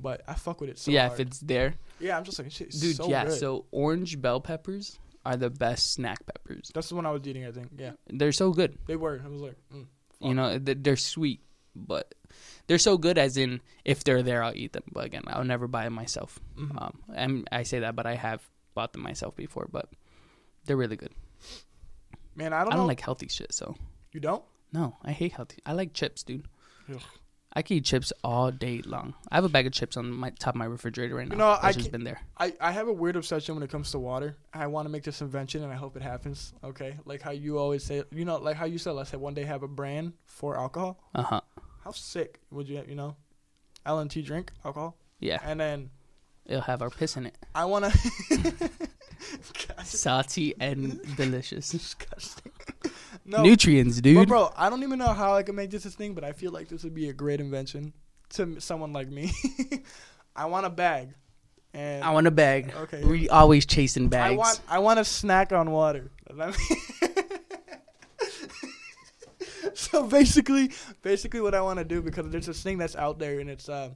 but I fuck with it so yeah, hard. if it's there, yeah, I'm just like, shit, dude. so yeah, good. so orange bell peppers are the best snack peppers. That's the one I was eating. I think. Yeah, They're so good. they were. I was like, mm, You know, they're sweet, but they're so good. As in, if they're there, I'll eat them. But again, I'll never buy them myself. Mhm. Um, and I say that, but I have bought them myself before. But they're really good. man, I don't I don't, know. like healthy shit, so you don't? no, I hate healthy. I like chips, dude. Ugh. I can eat chips all day long. I have a bag of chips on my top of my refrigerator right now. You know, I just been there. I, I have a weird obsession when it comes to water. I want to make this invention, and I hope it happens. Okay, like how you always say, you know, like how you said, let's say one day have a brand for alcohol. Uh huh. How sick would you, you know, LNT drink alcohol, Yeah, and then it'll have our piss in it. I want to. Salty and delicious. disgusting. No, Nutrients, but dude. bro, I don't even know how I can make this a thing, but I feel like this would be a great invention to someone like me. I want a bag, and I want a bag. okay. We always chasing bags. I want I want a snack on water. Does that mean- so basically, basically what I want to do because there's this thing that's out there and it's uh,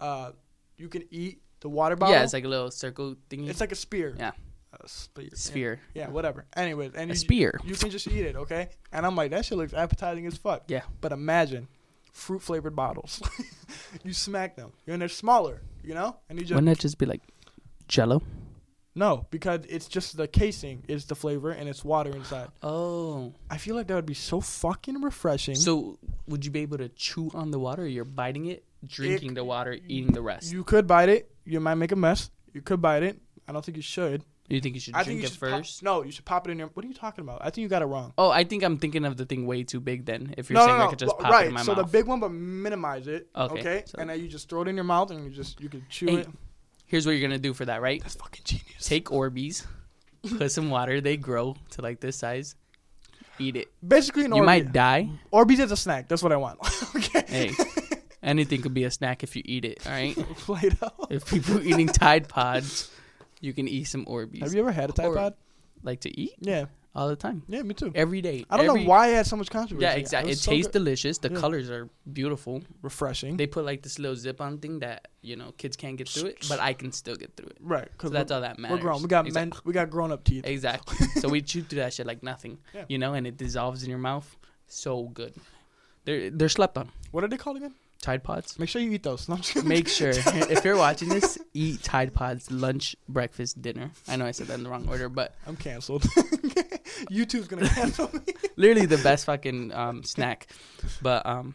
uh, you can eat the water bottle. yeah, it's like a little circle thingy. it's like a spear. Yeah. A spear. yeah. sphere. Yeah, whatever. Anyways, and A you, spear. you can just eat it, okay? And I'm like, that shit looks appetizing as fuck. Yeah. But imagine fruit flavored bottles. you smack them, and they're smaller, you know, and you just Wouldn't that just be like Jello? no because it's just the casing is the flavor and it's water inside. Oh. I feel like that would be so fucking refreshing. So would you be able to chew on the water? Or you're biting it, drinking It- the water, eating the rest. you could bite it. You might make a mess. You could bite it. I don't think you should. you think you should I drink think you it should pop- first? no, you should pop it in your. What are you talking about? I think you got it wrong. Oh, I think I'm thinking of the thing way too big. Then, if you're no, saying no, I could just well, pop right. it in my mouth. Right, so mouth. the big one, but minimize it. Okay, Okay. so- And then you just throw it in your mouth and you just you can chew Hey, it. Here's what you're gonna do for that, right? That's fucking genius. Take Orbeez, put some water. They grow to like this size. Eat it. Basically, an you Orbeez. might die. Orbeez is a snack. That's what I want. okay. Hey, anything could be a snack if you eat it. All right. Play-Doh. If people eating Tide Pods, you can eat some Orbeez. Have you ever had a Tide Or- Pod? like to eat Yeah. all the time, Yeah, me too. every day. I don't Every- know why it had so much controversy. Yeah, exactly. It was so tastes good. delicious. The Yeah. colors are beautiful. refreshing. They put like this little zip-on thing that you know kids can't get through it, but I can still get through it. right. So Because that's all that matters. we're grown. We got Exact- men. We got grown up teeth. Exactly. so we chew through that shit like nothing, Yeah. you know, and it dissolves in your mouth. So good. They're they're slept on. What are they called again? Tide Pods. Make sure you eat those. No, I'm just kidding. Make sure if you're watching this, eat Tide Pods lunch, breakfast, dinner. I know I said that in the wrong order, but I'm canceled. YouTube's gonna cancel me. literally the best fucking um, snack. But um,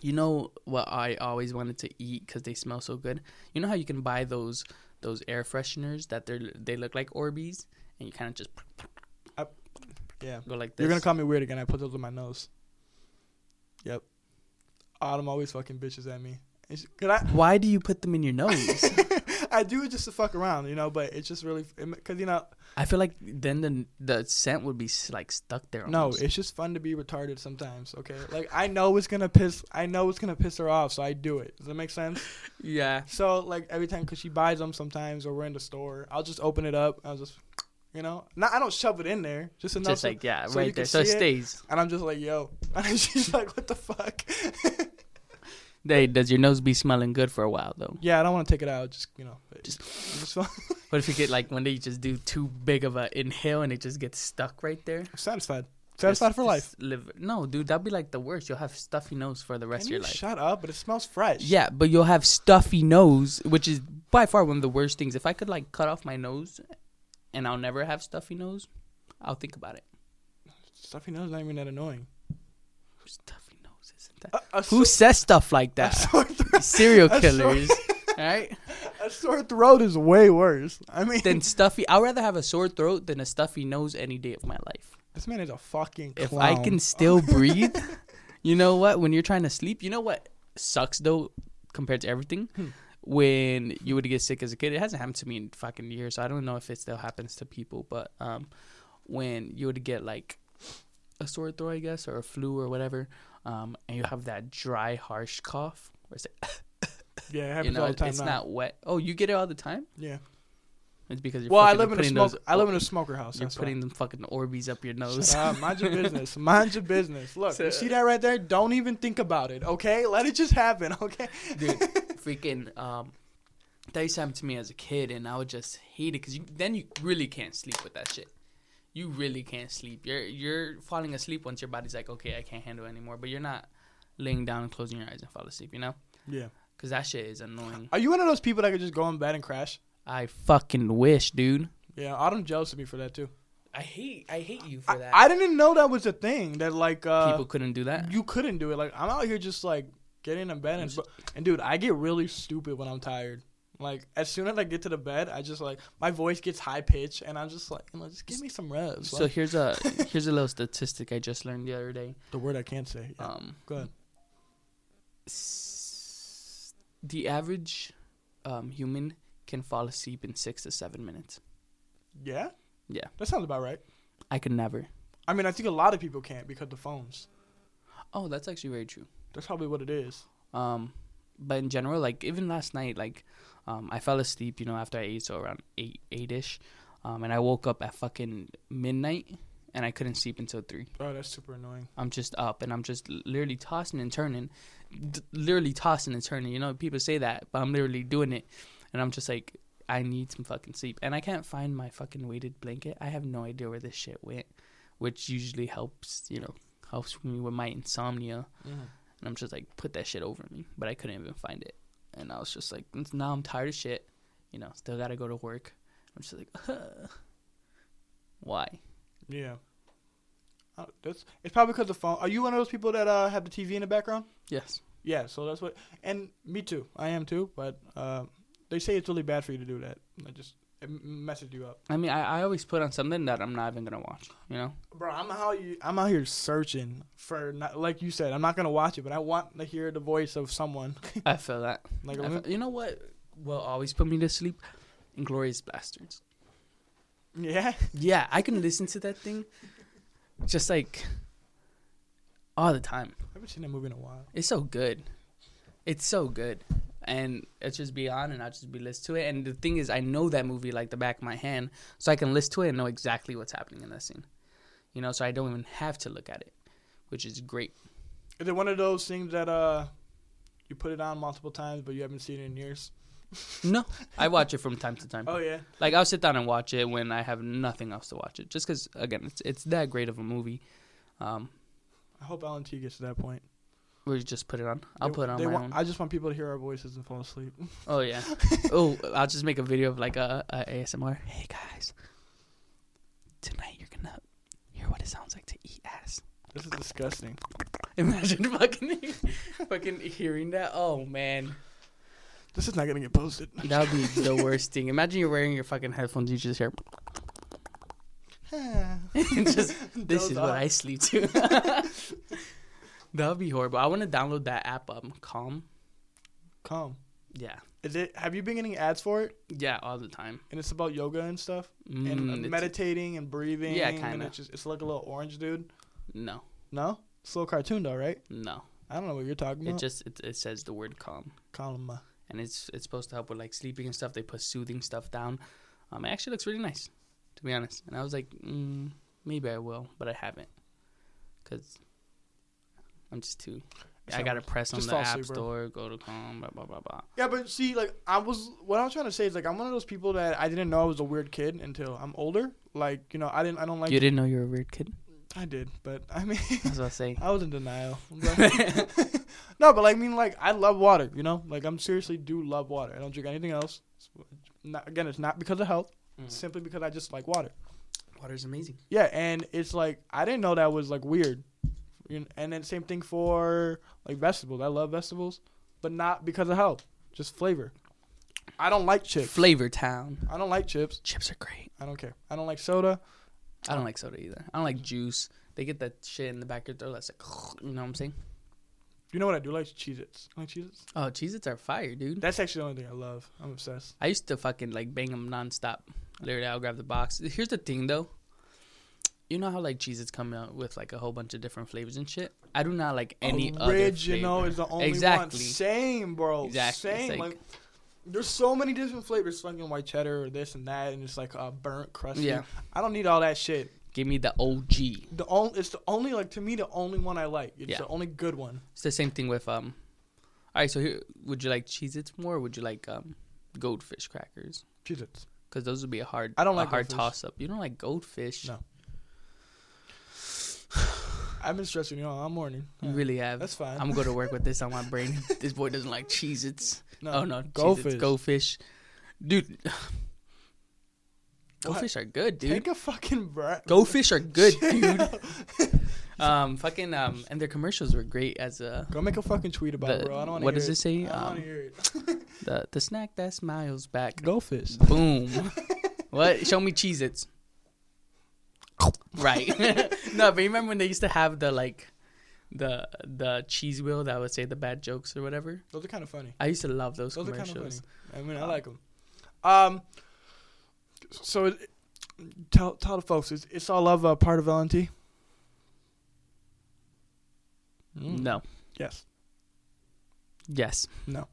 you know what I always wanted to eat because they smell so good. You know how you can buy those those air fresheners that they they look like Orbeez, and you kind of just I- Yeah. Go like this. You're gonna call me weird again. I put those on my nose. Yep. Autumn always fucking bitches at me. Cause I, Why do you put them in your nose? I do it just to fuck around, you know. But it's just really because you know. I feel like then the the scent would be like stuck there. No, it's just fun to be retarded sometimes. Okay, like I know it's gonna piss. I know it's gonna piss her off, so I do it. Does that make sense? yeah. So like every time, cause she buys them sometimes, or we're in the store, I'll just open it up. I'll just, you know, not I don't shove it in there, just enough. Just so- like yeah, so right there, so it see it. stays. and I'm just like, yo, and she's like, what the fuck? Hey, does your nose be smelling good for a while though? yeah, I don't want to take it out. Just you know, Just- just, What if you get like when they just do too big of a inhale and it just gets stuck right there? satisfied, satisfied Just- for life. Live. No, dude, that'd be like the worst. You'll have stuffy nose for the rest Can of your you life. shut up? But it smells fresh. Yeah, but you'll have stuffy nose, which is by far one of the worst things. If I could like cut off my nose and I'll never have stuffy nose, I'll think about it. stuffy nose not even that annoying. Isn't that? A, a Who sore- says stuff like that? Serial a sore- killers, right? A sore throat is way worse. I mean, than stuffy. I'd rather have a sore throat than a stuffy nose any day of my life. this man is a fucking If. I can still breathe, you know what? When you're trying to sleep, you know what sucks though compared to everything. Hmm. When you would get sick as a kid, it hasn't happened to me in fucking years. So I don't know if it still happens to people, but um, when you would get like a sore throat, I guess, or a flu or whatever, um, and you have that dry, harsh cough, where it's like, yeah, it happens you know, all the time it's now. not wet. Oh, you get it all the time? Yeah. It's because you're Well, I live in a smoke. those- I live in a smoker house. You're why. putting them fucking Orbeez up your nose. Uh, mind your business. Mind your business. Look, So- you see that right there? Don't even think about it. Okay, let it just happen. Okay. dude freaking um that used to happen to me as a kid and i would just hate it because you, then you really can't sleep with that shit you really can't sleep you're you're falling asleep once your body's like okay i can't handle it anymore but you're not laying down and closing your eyes and fall asleep you know Yeah. because that shit is annoying Are you one of those people that could just go in bed and crash? i fucking wish dude Yeah, Autumn jealous of me for that too. i hate i hate you for I, that I didn't know that was a thing. That like uh, people couldn't do that you couldn't do it. Like I'm out here just like getting in bed and and dude, I get really stupid when I'm tired. Like as soon as I get to the bed, I just like my voice gets high pitched, and I'm just like, you know, just give me some rest. so Like, here's a here's a little statistic i just learned the other day the word I can't say. Yeah. um Go ahead. s- the average um, human can fall asleep in six to seven minutes. Yeah. Yeah. That sounds about right. I could never. I mean, I think a lot of people can't because the phones. Oh, that's actually very true. That's probably what it is. Um, but in general, like even last night, like um, I fell asleep, you know, after I ate, so around eight eight ish, um, and I woke up at fucking midnight, and I couldn't sleep until three. Oh, that's super annoying. I'm just up, and I'm just literally tossing and turning, d- literally tossing and turning. You know, people say that, but I'm literally doing it, and I'm just like, I need some fucking sleep, and I can't find my fucking weighted blanket. I have no idea where this shit went, which usually helps, you know, helps me with my insomnia. And I'm just like, put that shit over me, but I couldn't even find it, and I was just like, now I'm tired of shit, you know, still gotta go to work. I'm just like, why? Yeah. Uh, that's it's probably because the phone. Are you one of those people that uh, have the TV in the background? Yes. Yeah. So that's what. And me too. I am too. But uh, they say it's really bad for you to do that. I just it messes you up. I mean, I, I always put on something that I'm not even gonna watch, you know. Bro, I'm out. You, I'm out here searching for not, like you said. I'm not gonna watch it, but I want to hear the voice of someone. I feel that. like, I let me- feel- you know what will always put me to sleep? Inglourious Basterds. yeah. Yeah, I can listen to that thing just like all the time. I haven't seen that movie in a while. It's so good. It's so good. And it's just be on and I'll just be listening to it. And the thing is I know that movie like the back of my hand. So I can listen to it and know exactly what's happening in that scene. You know, so I don't even have to look at it. Which is great. Is it one of those things that uh, you put it on multiple times, but you haven't seen it in years? No. I watch it from time to time. Oh yeah. Like I'll sit down and watch it when I have nothing else to watch it. Just because again, it's it's that great of a movie. Um, I hope LNT gets to that point. You just put it on. I'll They- put it on my want- own. I just want people to hear our voices and fall asleep. Oh yeah. oh, I'll just make a video of like a, a ASMR. Hey guys, tonight you're gonna hear what it sounds like to eat ass. This is disgusting. Imagine fucking fucking hearing that. Oh man, This is not gonna get posted. that would be the worst thing. Imagine you're wearing your fucking headphones. You just hear. Just this is what. I sleep to. That would be horrible. I want to download that app. Um, Calm. Calm. Yeah, Is it? Have you been getting ads for it? yeah, all the time. And it's about yoga and stuff, Mm, and meditating and breathing. Yeah, And kinda. it's just it's like a little orange dude. No, No, it's a little cartoon though, right? no. I don't know what you're talking about. It just it, it says the word calm, Calm. and it's it's supposed to help with like sleeping and stuff. They put soothing stuff down. Um, it actually looks really nice, to be honest. And I was like, mm, maybe I will, but I haven't, cause I'm just too. I gotta press on just the app asleep, store, go to calm, blah blah blah blah. Yeah, but see, like I was, what I was trying to say is like I'm one of those people that I didn't know I was a weird kid until I'm older. Like you know, I didn't, I don't like. you didn't know you were a weird kid. I did, but I mean, I was say. I was in denial. No, but like, I mean, like I love water. You know, like I'm seriously do love water. I don't drink anything else. It's Not, again, it's not because of health. It's Mm. simply because I just like water. Water is amazing. Yeah, and it's like I didn't know that was like weird. And then same thing for like vegetables. I love vegetables, but not because of health, just flavor. I don't like chips. Flavor Town. I don't like chips. Chips are great. I don't care. I don't like soda. I don't like soda either. I don't like juice. They get that shit in the back of your throat. That's like, you know what I'm saying? You know what I do like? Cheez-Its. Like Cheez-Its. Oh, Cheez-Its are fire, dude. That's actually the only thing I love. I'm obsessed. I used to fucking like bang them nonstop. Literally, I'll grab the box. Here's the thing, though. You know how like Cheez-Its come out with like a whole bunch of different flavors and shit. I do not like any Original is the only one. exactly. Same, bro. Exactly. Same. like- Like, there's so many different flavors, fucking white cheddar or this and that, and it's like uh, burnt, crusty. Yeah. I don't need all that shit. Give me the OG. The only it's the only like to me the only one I like. It's Yeah. the only good one. It's the same thing with um. All right, so here, would you like Cheez-Its more, or would you like um, goldfish crackers? Cheez-Its. Because those would be a hard. I don't a like hard toss up. You don't like goldfish. No. I've been stressing you all morning. You really have. That's fine. I'm gonna work with this on my brain. this boy doesn't like Cheez-Its. no, oh no, goldfish. Goldfish, dude. Goldfish are good, dude. Take a fucking breath. Goldfish are good, dude. um, fucking um, and their commercials were great as a Go make a fucking tweet about it, bro. I don't want to what does it say? I don't want Um, to hear it. the the snack that smiles back. Goldfish. Boom. what? Show me Cheez-Its. Right. no, but you remember when they used to have the like the the cheese wheel that would say the bad jokes or whatever? Those are kind of funny. I used to love those, Those are commercials. funny. I mean, I like them. Um, so it, tell tell the folks, is it's all love uh, part of LNT? Mm. No. Yes. Yes. No.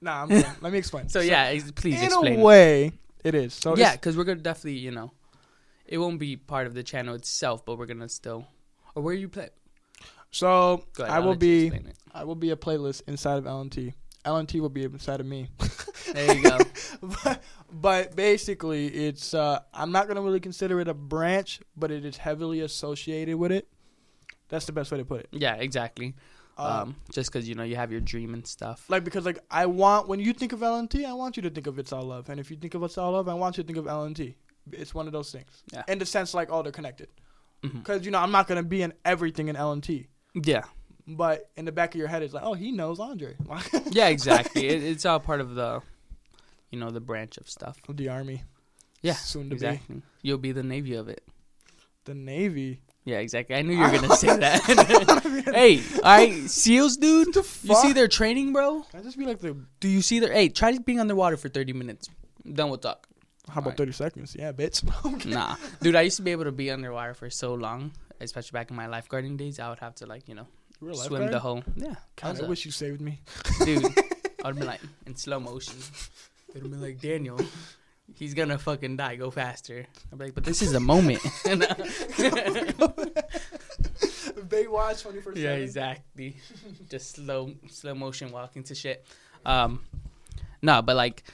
Nah, I'm. Let me explain. So, yeah, please in explain. a way, it is. So yeah, because we're gonna definitely, you know, it won't be part of the channel itself, but we're gonna still. Or where you play? So ahead, I I'll will be. I will be a playlist inside of LNT. LNT will be inside of me. There you go. but, but basically, it's uh, I'm not gonna really consider it a branch, but it is heavily associated with it. That's the best way to put it. yeah, exactly. Um, Um, just because you know you have your dream and stuff. like because like I want when you think of LNT, I want you to think of It's All Love, and if you think of It's All Love, I want you to think of LNT. It's one of those things. Yeah. In the sense like oh they're connected, mm-hmm. because you know I'm not gonna be in everything in LNT, Yeah, but in the back of your head it's like oh he knows Andre, yeah, exactly. it, it's all part of the, you know, the branch of stuff. of the army. Yeah, soon to be. You'll be the navy of it. the Navy. Yeah, exactly. I knew you were gonna say that. hey, all right, SEALs, dude. You see their training, bro? Can I just be like the Do you see their? Hey, try being underwater for thirty minutes. Then we'll talk. How about Alright. thirty seconds? Yeah, bitch. Nah, dude. I used to be able to be underwater for so long, especially back in my lifeguarding days. I would have to like you know You swim lifeguard? the whole. Yeah, I God, I a- wish you saved me. dude. I'd be like in slow motion. They'd be like Daniel. He's gonna fucking die. Go faster. I'd be like, but this is a moment. Baywatch twenty first. yeah, exactly. Just slow, slow motion walking to shit. Um, no, but like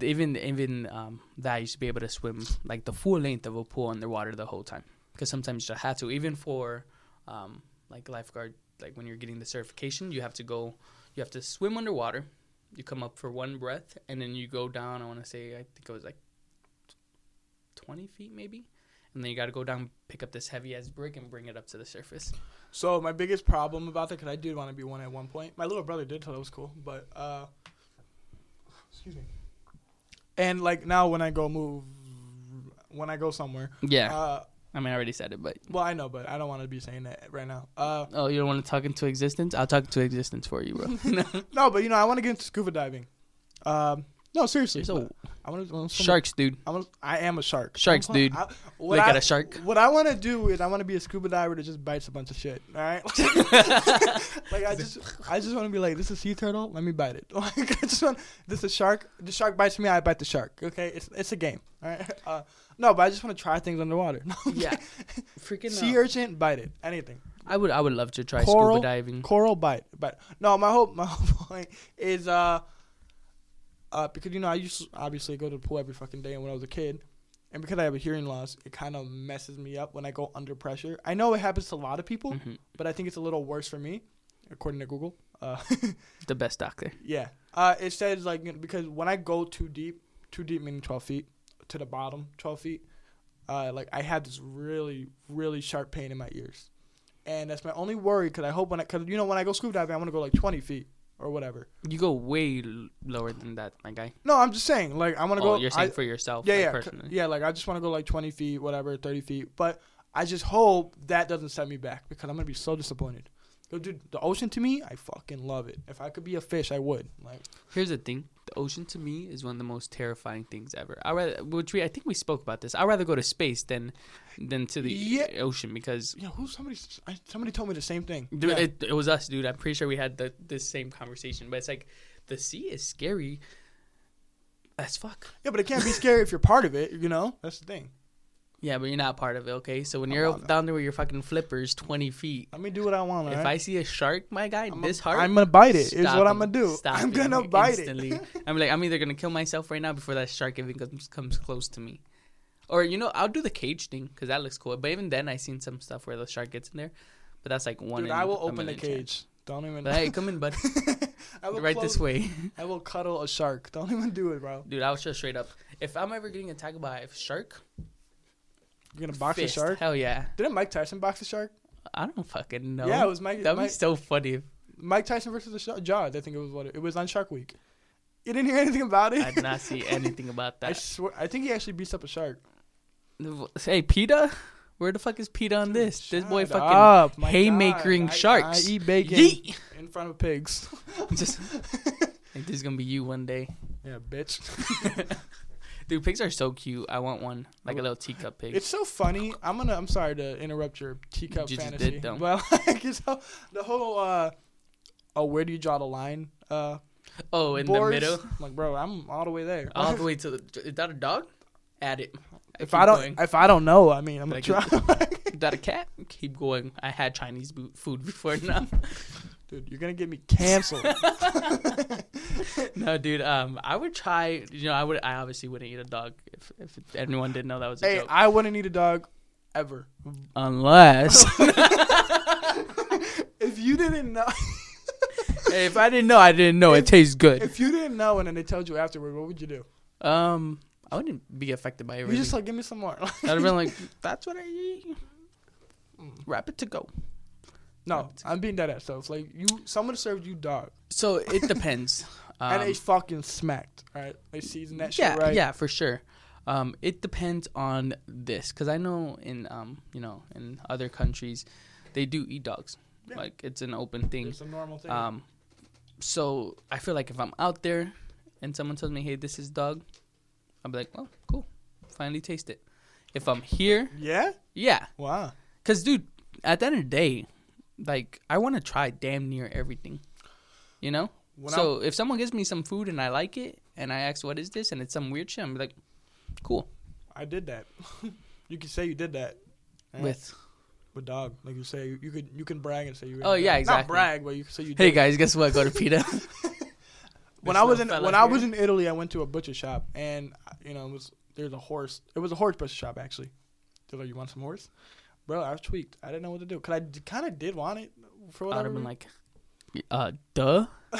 even even um that I used to be able to swim like the full length of a pool underwater the whole time because sometimes you had to even for um like lifeguard like when you're getting the certification you have to go you have to swim underwater you come up for one breath and then you go down i want to say i think it was like 20 feet maybe and then you got to go down pick up this heavy ass brick and bring it up to the surface So my biggest problem about that, because I did want to be one at one point. My little brother did, so that was cool. But uh, excuse me. And like now, when I go move, when I go somewhere. Yeah. Uh, I mean, I already said it, but well, I know, but I don't want to be saying that right now. Uh, oh, you don't want to talk into existence? I'll talk into existence for you, bro. no, but you know, I want to get into scuba diving. Um, no, seriously. So I want to. sharks, dude. I, wanna, I am a shark. Sharks, I'm- dude. I, what Look I, at a shark. What I want to do is I want to be a scuba diver that just bites a bunch of shit. All right. like I just, I just want to be like, this is a sea turtle. Let me bite it. Like I just want this is a shark. The shark bites me. I bite the shark. Okay, it's it's a game. All right. Uh, no, but I just want to try things underwater. Yeah. Freaking sea urchin, bite it. Anything. I would I would love to try Coral? scuba diving. Coral bite, but no. My whole my whole point is uh, uh, because you know I used to obviously go to the pool every fucking day when I was a kid, and because I have a hearing loss, it kind of messes me up when I go under pressure. I know it happens to a lot of people, Mhm. but I think it's a little worse for me, according to Google. Uh, The best doctor. yeah, uh, it says like you know, because when I go too deep, too deep meaning twelve feet to the bottom, twelve feet, uh, like I have this really really sharp pain in my ears, and that's my only worry. Because I hope when I, because you know when I go scuba diving, I want to go like twenty feet or whatever. You go way l- lower than that, my guy. No, I'm just saying like I want to Oh, go. you're saying I- for yourself, yeah, like, yeah, personally. yeah. Like I just want to go like twenty feet, whatever, thirty feet. But I just hope that doesn't set me back because I'm gonna be so disappointed. Yo, dude, the ocean to me, I fucking love it. If I could be a fish, I would. Like, Here's the thing: the ocean to me is one of the most terrifying things ever. I rather, which we I think we spoke about this. I'd rather go to space than than to the Yeah. ocean because yeah, who somebody I, somebody told me the same thing. dude, yeah. it, it was us, dude. I'm pretty sure we had the this same conversation. But it's like the sea is scary as fuck. yeah, but it can't be scary if you're part of it. You know, that's the thing. Yeah, but you're not part of it, okay? So when Come you're down there with your fucking flippers, 20 feet. Let me do what I want. If alright? I see a shark, my guy, I'm this hard, I'm gonna bite it. Is what I'm gonna do. Stop I'm gonna bite instantly. it. I'm like, I'm either gonna kill myself right now before that shark even comes comes close to me, or you know, I'll do the cage thing because that looks cool. But even then, I seen some stuff where the shark gets in there, but that's like one. Dude, I will open the cage. chance. Don't even. But hey, come in, bud. I will right close- this way, I will cuddle a shark. Don't even do it, bro. dude. I was just straight up. If I'm ever getting attacked by a shark, You're gonna box fist. a shark? Hell yeah. Didn't Mike Tyson box a shark? I don't fucking know. Yeah, it was Mike. That'd be so funny. Mike Tyson versus the shark. Jaws. I think it was what it, it was on Shark Week. You didn't hear anything about it? I did not see anything about that. I swear. I think he actually beats up a shark. Hey, PETA, where the fuck is PETA on this? This boy fucking up, haymakering God. I- sharks. I, eat bacon Yeet. in front of pigs. just like this is gonna be you one day, yeah, bitch. Dude. Pigs are so cute. I want one, like a little teacup pig. It's so funny. I'm gonna. I'm sorry to interrupt your teacup You just fantasy. did, though. Well, like, how, the whole. uh Oh, where do you draw the line? Uh, oh, in boars, the middle, Like, bro, I'm all the way there. all the way to the. Is that a dog? Add it. if I don't, going. if I don't know, I mean, I'm gonna try. Is that a cat? Keep going. I had Chinese food before now. Dude, you're gonna get me canceled. no, dude. Um, I would try. You know, I would. I obviously wouldn't eat a dog if if anyone didn't know that was a hey, joke. I wouldn't eat a dog ever. Unless If you didn't know, Hey, if I didn't know, I didn't know. It tastes good. if you didn't know, and then they told you afterward, what would you do? Um, I wouldn't be affected by it. You just like give me some more. I'd have been like, "That's what I eat." Wrap it to go. No, I'm being dead ass. So it's like you, someone served you dog, So it depends. Um, and they fucking smacked. Right? They seasoned that shit yeah, right. yeah, for sure. Um, it depends on this because I know in um, you know, in other countries, they do eat dogs. Yeah. Like it's an open thing. It's a normal thing. Um, so I feel like if I'm out there and someone tells me, "Hey, this is dog," I'll be like, "Oh, cool, finally taste it." If I'm here, yeah. yeah, Wow. Cause dude, at the end of the day, like I want to try damn near everything. You know? When so if someone gives me some food and I like it and I ask what is this and it's some weird shit, I'm like, cool. I did that. you can say you did that. right? With with dog, like you say, you could you can brag and say you. Oh, yeah, Not exactly. brag, but you can say you. Hey did. guys, guess what? Go to PETA. when I was in when I was in Italy, I went to a butcher shop, and you know, it was there's a horse. It was a horse butcher shop actually. They're like, "You want some horse?" Bro, I was tweaked. I didn't know what to do. Cause I kind of did want it for I would whatever. have been like, uh, duh.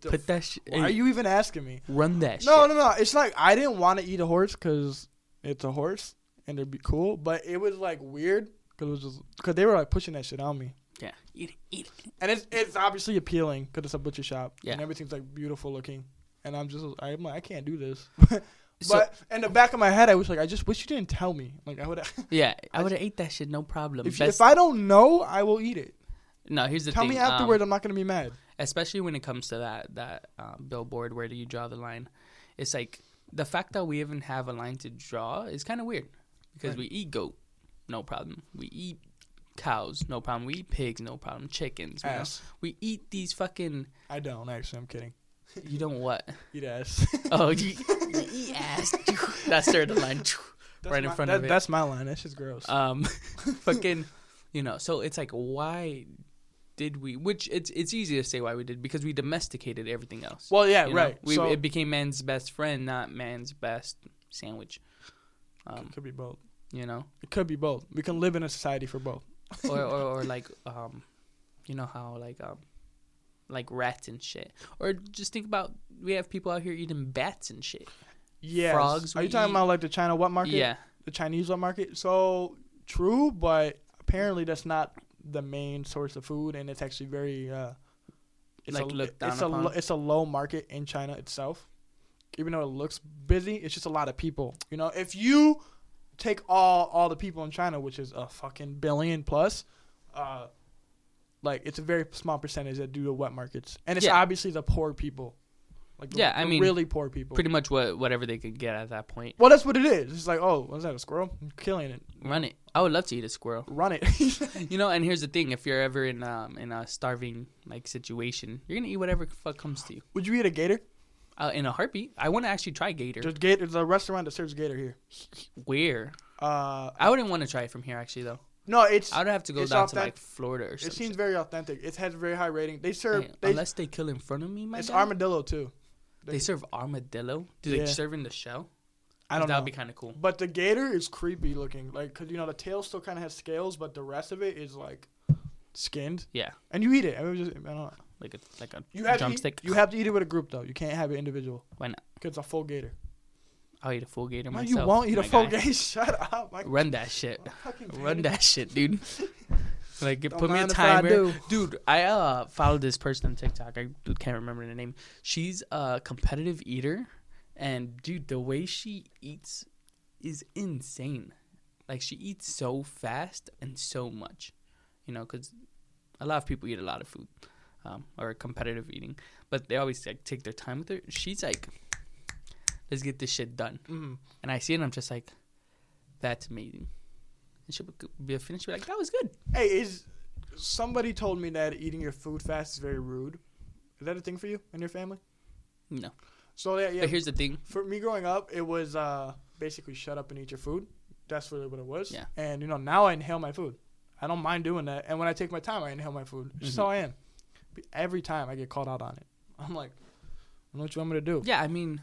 The Put that shit. Why are you even asking me? run that No, shit? no, no. It's like I didn't want to eat a horse because it's a horse and it'd be cool, but it was like weird because it was just because they were like pushing that shit on me. Yeah, eat it, eat it. And it's it's obviously appealing because it's a butcher shop Yeah. and everything's like beautiful looking. And I'm just I'm like I can't do this, So- But in the back of my head, I was like, I just wish you didn't tell me. Like I would. Yeah, I would have ate that shit no problem. If, if I don't know, I will eat it. no, here's the Tell thing. Tell me um, afterward. I'm not gonna be mad. especially when it comes to that that um, billboard where do you draw the line it's like the fact that we even have a line to draw is kind of weird because Right. we eat goat no problem we eat cows no problem we eat pigs no problem chickens? We eat these fucking I don't actually. I'm kidding. You don't what Eat ass. oh you, you eat ass that's third line That's Right in my- front that- of it. That's my line. That's just gross. um fucking you know so it's like why did we which it's it's easy to say why we did because we domesticated everything else well, yeah, You know, right. We, so it became man's best friend, not man's best sandwich. Um, could be both. you know, It could be both. We can live in a society for both. or, or or like um, you know how like um, like rats and shit, or just think about we have people out here eating bats and shit. Yeah. Frogs Are you talking eat. about like the China wet market? Yeah, The Chinese wet market? So true, but apparently that's not the main source of food, and it's actually very. Uh, it's Like a, looked down it's a upon? it's a low market in China itself. Even though it looks busy, it's just a lot of people. You know, if you take all all the people in China, which is a fucking billion plus, uh, like it's a very small percentage that do the wet markets, and it's Yeah. obviously the poor people. Like the- Yeah, I mean, really poor people. pretty much what whatever they could get at that point. well, that's what it is. It's like, oh, was that? A squirrel? I'm killing it. Run it. I would love to eat a squirrel. Run it. You know, and here's the thing: if you're ever in um in a starving like situation, you're gonna eat whatever fuck comes to you. Would you eat a gator? Uh, in a heartbeat, I want to actually try gator. There's gator. There's a restaurant that serves gator here. Where? Uh, I wouldn't want to try it from here actually though. No, it's. I would have to go down off to like Florida or something. It seems very authentic. It has a very high rating. They serve. Hey, they, unless they kill in front of me, my it's guy. armadillo too. They serve armadillo. Do Yeah. they serve in the shell? I don't That would be kind of cool. But the gator is creepy looking. Like, cause you know the tail still kind of has scales, but the rest of it is like skinned. Yeah, And you eat it. I, mean, just, I don't know. like a like a You have drumstick. To eat, you have to eat it with a group though. You can't have it individual. Why not? Cause it's a full gator. I'll eat a full gator No, myself. you won't eat a full guy. gator. Shut up. My Run that shit. Run that shit, dude. Like, Don't put me a mind if I timer, do. dude. I uh followed this person on TikTok. I can't remember the name. She's a competitive eater, and dude, the way she eats is insane. Like she eats so fast and so much, you know, because a lot of people eat a lot of food, um, or competitive eating, but they always like take their time with her. She's like, let's get this shit done, Mhm. and I see it, and I'm just like, that's amazing. And she'll be finished, be like, that was good. Hey, is somebody told me that eating your food fast is very rude? Is that a thing for you and your family? No, So yeah, yeah. but here's the thing. for me growing up, it was uh, basically shut up and eat your food. That's really what it was. Yeah. And you know, now I inhale my food. I don't mind doing that. And when I take my time, I inhale my food. It's just Mhm. how I am. Every time I get called out on it, I'm like, I don't know what you want me to do. Yeah, I mean,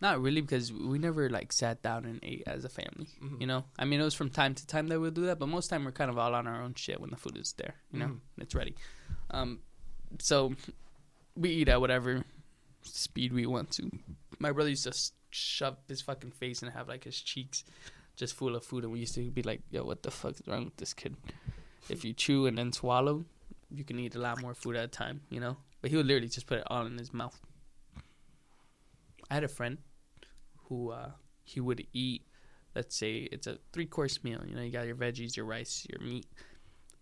not really because we never like sat down and ate as a family. Mhm. You know, I mean, it was from time to time that we'll do that, but most time we're kind of all on our own shit when the food is there. You know, Mhm. it's ready. Um, so we eat at whatever speed we want to. My brother used to shove his fucking face and have like his cheeks just full of food, and we used to be like, "Yo, what the fuck is wrong with this kid?" If you chew and then swallow, you can eat a lot more food at a time. You know, but he would literally just put it all in his mouth. I had a friend who uh, he would eat. Let's say it's a three course meal. You know, you got your veggies, your rice, your meat.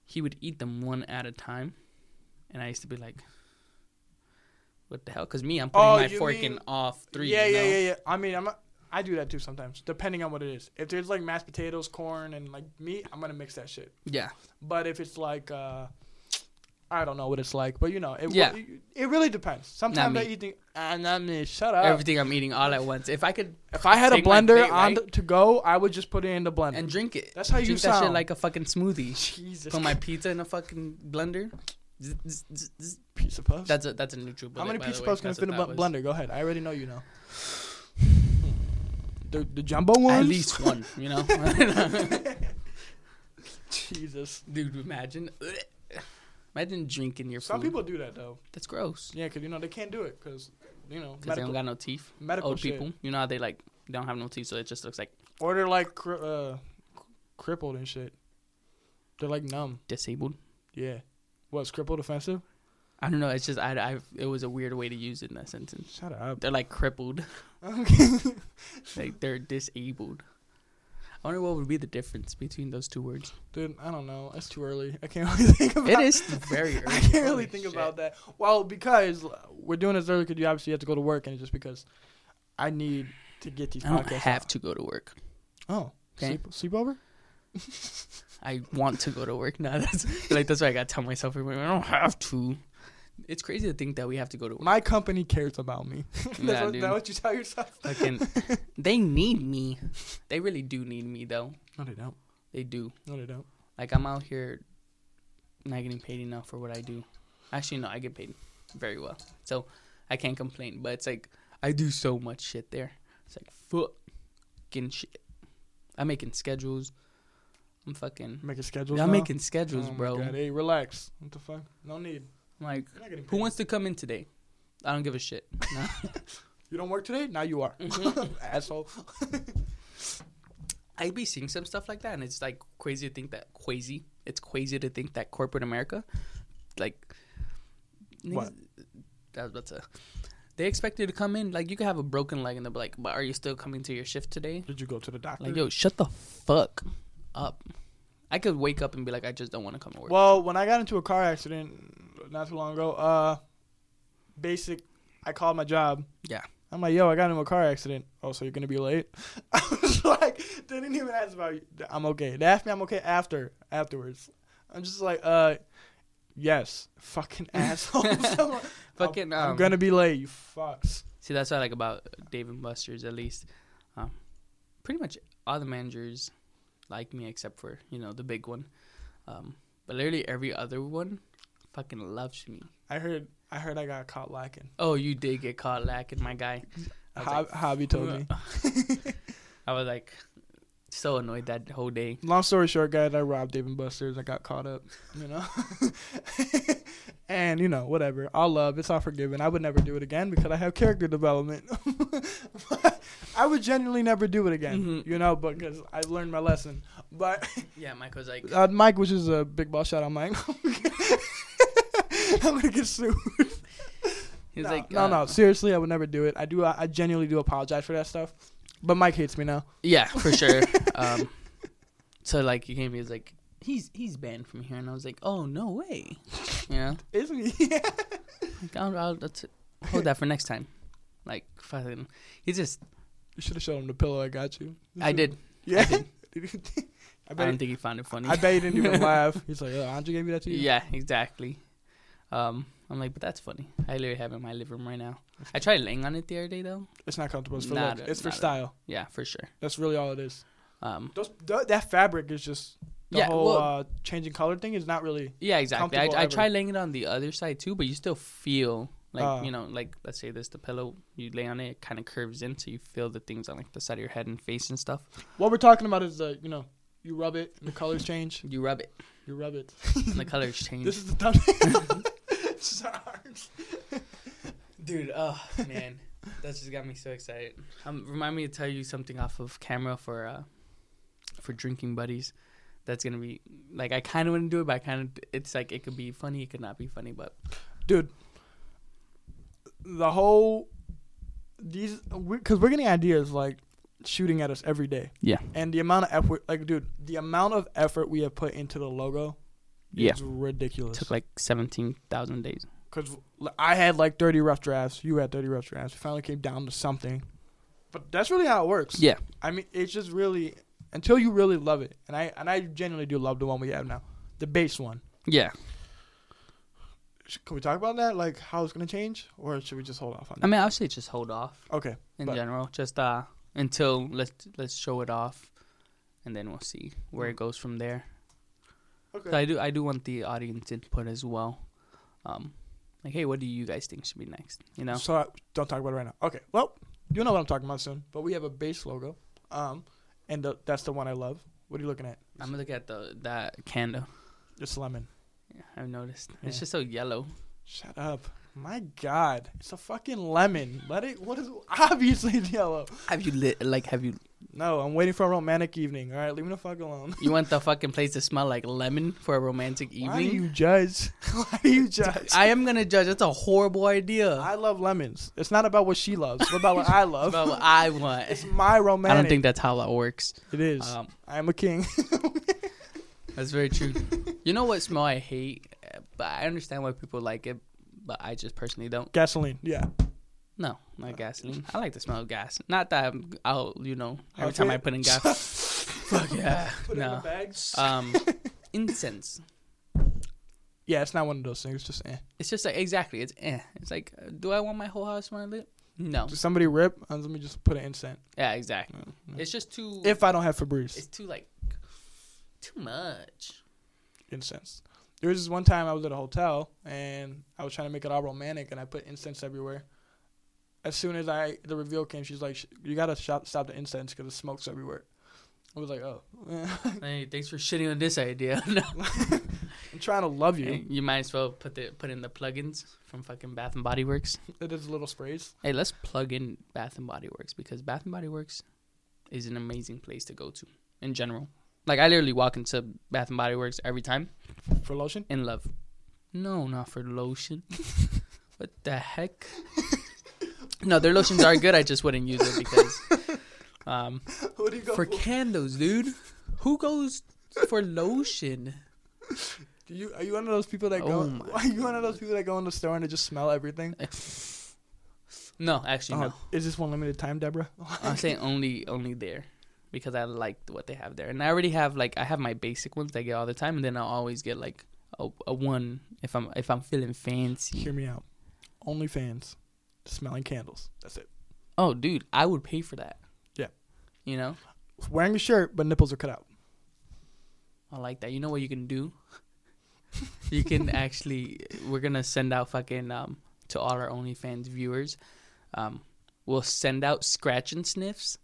He would eat them one at a time, and I used to be like, "What the hell?" Because me, I'm putting Oh, my fork mean- in off three. Yeah, you yeah, yeah, yeah. I mean, I'm. Not, I do that too sometimes, depending on what it is. If there's like mashed potatoes, corn, and like meat, I'm gonna mix that shit. yeah. But if it's like, uh, I don't know what it's like, but you know, it, Yeah. it, it really depends. Sometimes I eat and ah, I mean, shut up. Everything I'm eating all at once. If I could if I had a blender plate, on right? to go, I would just put it in the blender. and drink it, That's how you drink that shit like a fucking smoothie. Jesus, Put my pizza in a fucking blender. Zzz. puffs. That's a that's a neutral. Blender. How many pizza piece the of way. puffs can That's fit in a bl- blender? Go ahead. I already know you know. The the jumbo ones. At least one, you know. Jesus. Dude, imagine. Imagine drinking your food. Some food. people do that though. That's gross. Yeah, because you know they can't do it because you know Because they don't got no teeth. medical Old shit. people. You know how they like they don't have no teeth, so it just looks like or they're like cri- uh, crippled and shit. They're like numb. disabled. Yeah. What's crippled offensive? I don't know. It's just I, I it was a weird way to use it in that sentence. Shut up. They're like crippled. Okay. like they're disabled. I wonder what would be the difference between those two words. Dude, I don't know. It's too early. I can't really think about it. It is very early. I can't really think shit. about that. Well, because we're doing this early because you obviously have to go to work, and it's just because I need to get these I don't podcasts have out. to go to work. Oh, Okay. sleep, sleepover? I want to go to work. now. that's like that's why I gotta tell myself I don't have to. It's crazy to think that we have to go to work. My company cares about me. That's Yeah, what, dude. that what you tell yourself? Fucking, they need me. They really do need me though. No, they don't. They do. No, they don't. Like I'm out here, not getting paid enough for what I do. Actually, no, I get paid very well, so I can't complain. But it's like I do so much shit there. It's like fucking shit. I'm making schedules. I'm fucking. Making schedules. I'm now? making schedules, Oh bro. God. Hey, relax. What the fuck? No need. Like, You're not getting who wants to come in today? I don't give a shit. No. You don't work today? Now you are. Mhm. Asshole. I'd be seeing some stuff like that, and it's like crazy to think that crazy. It's crazy to think that corporate America, like, What? niggas- I was about to. They expect you to come in like you could have a broken leg, and they'll be like, "But are you still coming to your shift today?" Did you go to the doctor? Like, yo, shut the fuck up. I could wake up and be like, "I just don't want to come to work." Well, when I got into a car accident not too long ago, uh, basic, I called my job. Yeah. I'm like, yo, I got into a car accident. Oh, so you're gonna be late? I was like, they didn't even ask about. I'm okay. They asked me I'm okay after afterwards. I'm just like, uh, yes, fucking assholes. I'm, Fucking, I'm um, gonna be late. You fucks. See, that's what I like about Dave and Buster's. At least, um, pretty much all the managers like me except for you know the big one. Um, but literally every other one fucking loves me. I heard. I heard I got caught lacking. Oh, you did get caught lacking, my guy. Hob- Hobby told me. I was like so annoyed that whole day. Long story short, guys, I robbed Dave and Buster's. I got caught up, you know. and you know, whatever. All love. It's all forgiven. I would never do it again because I have character development. I would genuinely never do it again, Mhm. you know, because I learned my lesson. But Yeah, Mike was like, uh, Mike, which is a big ball shout out, Mike. I'm gonna get sued. he was no, like, no, uh, no. Seriously, I would never do it. I do. I genuinely do apologize for that stuff. But Mike hates me now. Yeah, for sure. um, so like he came, he was like, he's he's banned from here, and I was like, oh no way, you know. Isn't he? Like, I'll, I'll, let's hold that for next time. Like, fucking, he just, You should have shown him the pillow I got you. You I did. Yeah. did. I I don't think he found it funny. I bet he didn't even laugh. He's like, "Oh, Andre gave me that to you." yeah, exactly. Um, I'm like, but that's funny. I literally have it in my living room right now. I tried laying on it the other day though. It's not comfortable. It's for Nah, look. It's for style. Yeah, for sure. That's really all it is. Um, Those th- that fabric is just the Yeah, whole well- uh, changing color thing is not really. yeah, exactly. I, I tried laying it on the other side too, but you still feel like Uh. you know, like let's say this the pillow you lay on it, it kind of curves in, so you feel the things on like the side of your head and face and stuff. What we're talking about is the you know you rub it and the colors change. You rub it, You rub it. and the colors change. This is the thumbnail. Sorry. Dude, oh man, that just got me so excited. Um, remind me to tell you something off of camera for uh, for drinking buddies. That's gonna be like I kind of want to do it, but I kind of it's like it could be funny, it could not be funny, but dude. The whole these because we're getting ideas like shooting at us every day. Yeah. And the amount of effort, like, dude, the amount of effort we have put into the logo yeah, is ridiculous. took like seventeen thousand days. Because I had like 30 rough drafts. You had 30 rough drafts. We finally came down to something. But that's really how it works. Yeah, I mean, it's just really until you really love it, and I and I genuinely do love the one we have now, the base one. yeah. Can we talk about that? Like how it's gonna change, or should we just hold off on I mean, I'll say just hold off Okay. in But- general, just uh until let's let's show it off, and then we'll see where it goes from there. Okay. So I do I do want the audience input as well. Um, like, hey, what do you guys think should be next? You know, So I- don't talk about it right now. Okay. Well, you know what I'm talking about soon. But we have a base logo, um, and the, that's the one I love. What are you looking at? I'm gonna look at the that candle. It's lemon. Yeah, I've noticed. Yeah. It's just so yellow. Shut up. My God, it's a fucking lemon. Let it. What is? Obviously, it's yellow. Have you lit? Like, have you No, I'm waiting for a romantic evening. All right, leave me the fuck alone. You want the fucking place to smell like lemon for a romantic evening? Why do you judge? Why do you judge? I am gonna judge. That's a horrible idea. I love lemons. It's not about what she loves. It's about what I love. About what I want. It's my romantic. I don't think that's how that works. it is. Um, I am a king. that's very true. you know what smell I hate, but I understand why people like it, but I just personally don't. Gasoline. Yeah. No, not gasoline. I like the smell of gas. Not that I'm out, you know, every Okay. time I put in gas. Fuck yeah. Put it in No. the bags. Um, incense. yeah, it's not one of those things. Just eh. It's just like exactly. It's eh. It's like, uh, do I want my whole house smelling lit? No. Somebody rip? Uh, let me just put an incense. Yeah, exactly. Mm, mm. It's just too. If I don't have Febreze, it's too like too much. incense. There was this one time I was at a hotel and I was trying to make it all romantic and I put incense everywhere. As soon as I the reveal came, she's like, "You gotta stop, stop the incense because the smoke's everywhere." I was like, "Oh, Hey, thanks for shitting on this idea. I'm trying to love you." you might as well put the put in the plugins from fucking Bath and Body Works. It is little sprays. Hey, let's plug in Bath and Body Works because Bath and Body Works is an amazing place to go to in general. Like I literally walk into Bath and Body Works every time For lotion? in love. No, not for lotion. what the heck? No, their lotions are good. I just wouldn't use it because um, What do you go for candles, dude. Who goes for lotion? Do you are you one of those people that Oh go? my Are you one of those people that go in the store and they just smell everything? No, actually, Oh, no. Is this one limited time, Deborah? I'm saying only only there because I like what they have there, and I already have like I have my basic ones that I get all the time, and then I'll always get like a, a one if I'm if I'm feeling fancy. Hear me out. OnlyFans, smelling candles. That's it. Oh, dude, I would pay for that. Yeah. You know, Wearing a shirt, but nipples are cut out. I like that. You know what you can do? you can actually. We're gonna send out fucking um to all our OnlyFans viewers. Um, we'll send out scratch and sniffs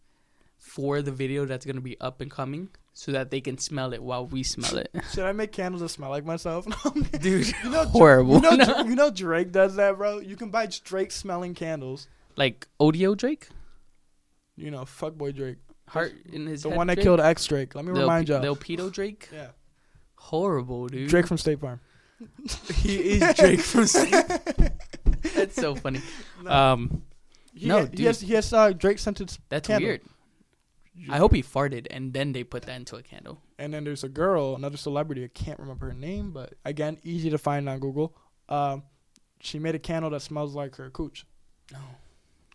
for the video that's gonna be up and coming, so that they can smell it while we smell it. Should I make candles that smell like myself? Dude, you know, horrible. You know, Dra- you know Drake does that, bro. You can buy Drake smelling candles. like Odio Drake, You know, fuckboy Drake, heart in his the one that Drake? killed X Drake. Let me remind y'all. Pedo Drake. yeah, Horrible, dude. Drake from State Farm. he is Drake from. State That's so funny. No. Um, He, no, he dude. has, he has uh, Drake scented that's candle. weird. I hope he farted and then they put that into a candle. And then there's a girl, another celebrity. I can't remember her name, but again, easy to find on Google. Um, she made a candle that smells like her cooch. No,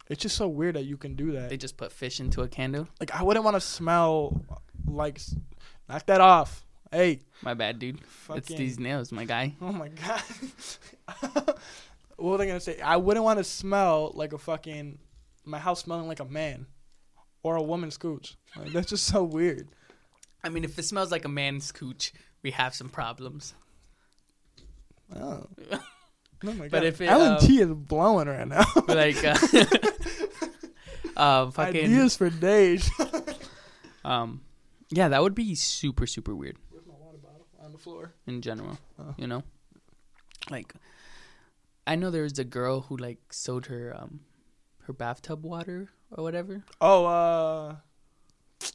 It's just so weird that you can do that. they just put fish into a candle. Like I wouldn't want to smell like. Knock that off. Hey, My bad, dude. fucking. It's these nails, my guy. Oh my god. what was I gonna say? I wouldn't want to smell like a fucking my house smelling like a man or a woman's cooch. Like, that's just so weird. I mean, if it smells like a man's cooch, we have some problems. Oh. Oh my god. But if it, Ellen um, T is blowing right now. like, uh, uh, fucking, Ideas for days. um, yeah, that would be super, super weird. Where's my water bottle? On the floor. in general. Oh. You know, like I know there was a girl who like sold her um her bathtub water or whatever. Oh, uh,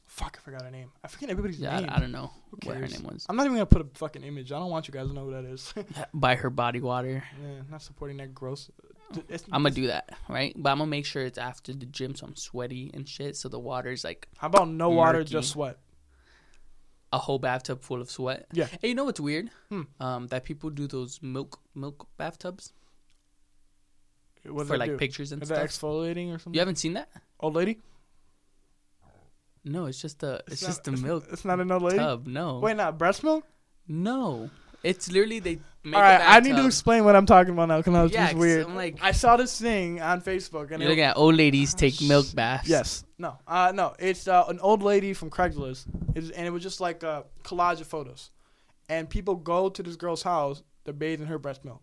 fuck, I forgot her name. I forget everybody's Yeah, name. I, I don't know what her name was. I'm not even gonna put a fucking image. I don't want you guys to know who that is. Buy her body water. yeah, not supporting that gross. It's, I'm gonna do that, right? But I'm gonna make sure it's after the gym, so I'm sweaty and shit. So the water's like How about no water, Murky. just sweat? a whole bathtub full of sweat. Yeah. Hey, you know what's weird? Hmm. Um, that people do those milk milk bathtubs What for like do? pictures and Is stuff. exfoliating or something? You haven't seen that? Old lady? No, it's just a it's, not- just a milk It's not an old lady. tub. No, Wait, not breast milk. no, it's literally they make All a I need to explain what I'm talking about now because Yeah, just weird. I'm like- I saw this thing on Facebook and You're it, looking at old ladies take milk baths. yes, no, uh, no, it's uh, an old lady from Craigslist, it's, and it was just like a collage of photos, and people go to this girl's house to bathe in her breast milk.